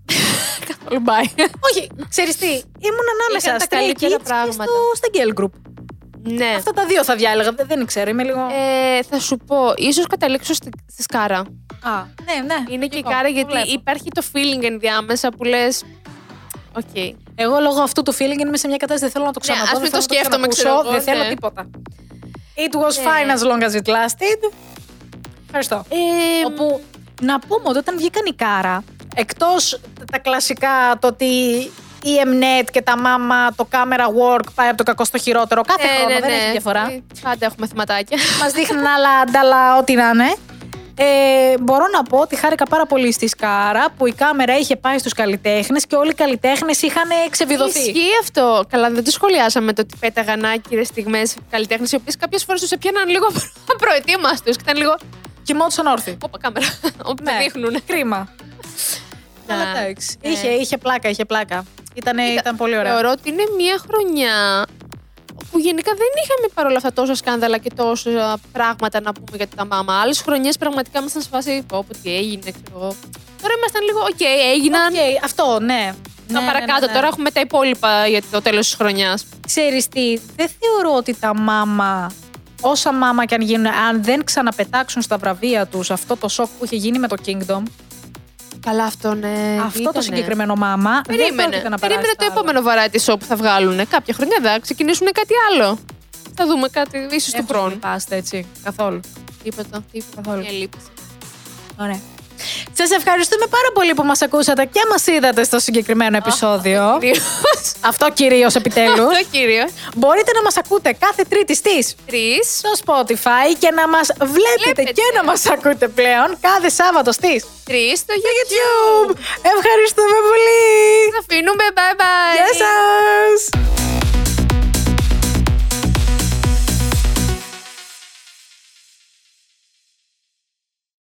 Καθόλου bye. Όχι, ξέρεις τι, ήμουν ανάμεσα Είχαν τα στα Stray καλύτερα Kids και πράγματα. στο, στα Girl Group. Ναι. Αυτά τα δύο θα διάλεγα, δεν, δεν ξέρω, είμαι λίγο... Ε, θα σου πω, ίσως καταλήξω στη, στις Kara. Α, ναι, ναι. Είναι και η εγώ, Kara το γιατί βλέπω. υπάρχει το feeling ενδιάμεσα που λες Οκ. Εγώ λόγω αυτού του feeling είμαι σε μια κατάσταση δεν θέλω να το Ναι, ξαναδώ. ας μην δεν το θέλω να σκέφτομαι, ξανακούσω, ξέρω εγώ, Δεν θέλω ναι. τίποτα. It was Ναι. fine as long as it lasted. Ευχαριστώ. Ε, Όπου να πούμε ότι όταν βγήκαν η Κάρα, εκτός τα κλασικά το ότι η Mnet και τα μάμα, το camera work πάει από το κακό στο χειρότερο κάθε ναι, χρόνο, ναι, δεν ναι. έχει διαφορά. Ε, Πάντα έχουμε θεματάκια. Μας δείχνουν άλλα αντάλλα ό,τι να είναι. Ε, μπορώ να πω ότι χάρηκα πάρα πολύ στη Σκάρα που η κάμερα είχε πάει στους καλλιτέχνες και όλοι οι καλλιτέχνες είχαν ξεβιδωθεί. Ισχύει αυτό. Καλά, δεν το σχολιάσαμε το ότι πέταγαν άκυρες στιγμές καλλιτέχνες, οι οποίες κάποιες φορές τους έπιαναν λίγο απροετοίμαστοι και ήταν λίγο. Κοιμόντουσαν όρθιοι. Όπα κάμερα. Όπου Ναι. το δείχνουν. Κρίμα. Να. Αλλά εντάξει. Ναι. Είχε, είχε πλάκα, είχε πλάκα. Ήτανε, ήταν πολύ ωραία. Θεωρώ ότι είναι μια χρονιά που γενικά δεν είχαμε παρόλα αυτά τόσα σκάνδαλα και τόσα πράγματα να πούμε για τα μάμα. Άλλες χρονιές πραγματικά ήμασταν σε φάση. Πω, πω, τι έγινε, ξέρω εγώ. Τώρα ήμασταν λίγο, οκ, έγιναν. Οκ, αυτό, ναι. Τα Ναι, παρακάτω. ναι, ναι, ναι. Τώρα έχουμε τα υπόλοιπα για το τέλος της χρονιάς. Ξέρεις τι, δεν θεωρώ ότι τα μάμα, όσα μάμα και αν γίνουν, αν δεν ξαναπετάξουν στα βραβεία τους αυτό το σοκ που είχε γίνει με το Kingdom, Καλά, αυτό ναι. αυτό το ήτανε. συγκεκριμένο μάμα δεν Περίμενε. πρόκειται να περάσει Περίμενε το άλλο. επόμενο variety show που θα βγάλουν. Κάποια χρονιά θα ξεκινήσουν κάτι άλλο. Θα δούμε κάτι ίσως του Έχω χρόνου. σπιπάστε έτσι, καθόλου. Τίποτα. Τίποτα. Καθόλου. Μια λήψη. Ωραία. Σας ευχαριστούμε πάρα πολύ που μας ακούσατε και μας είδατε στο συγκεκριμένο επεισόδιο. Κυρίως. Αυτό κυρίως επιτέλους. Αυτό κύριο. Μπορείτε να μας ακούτε κάθε τρίτη στις Τρεις. στο Spotify και να μας βλέπετε, Βλέπετε. και να μας ακούτε πλέον κάθε Σάββατο στις Τρεις στο YouTube. Ευχαριστούμε πολύ. Θα αφήνουμε. Bye bye. Γεια σας.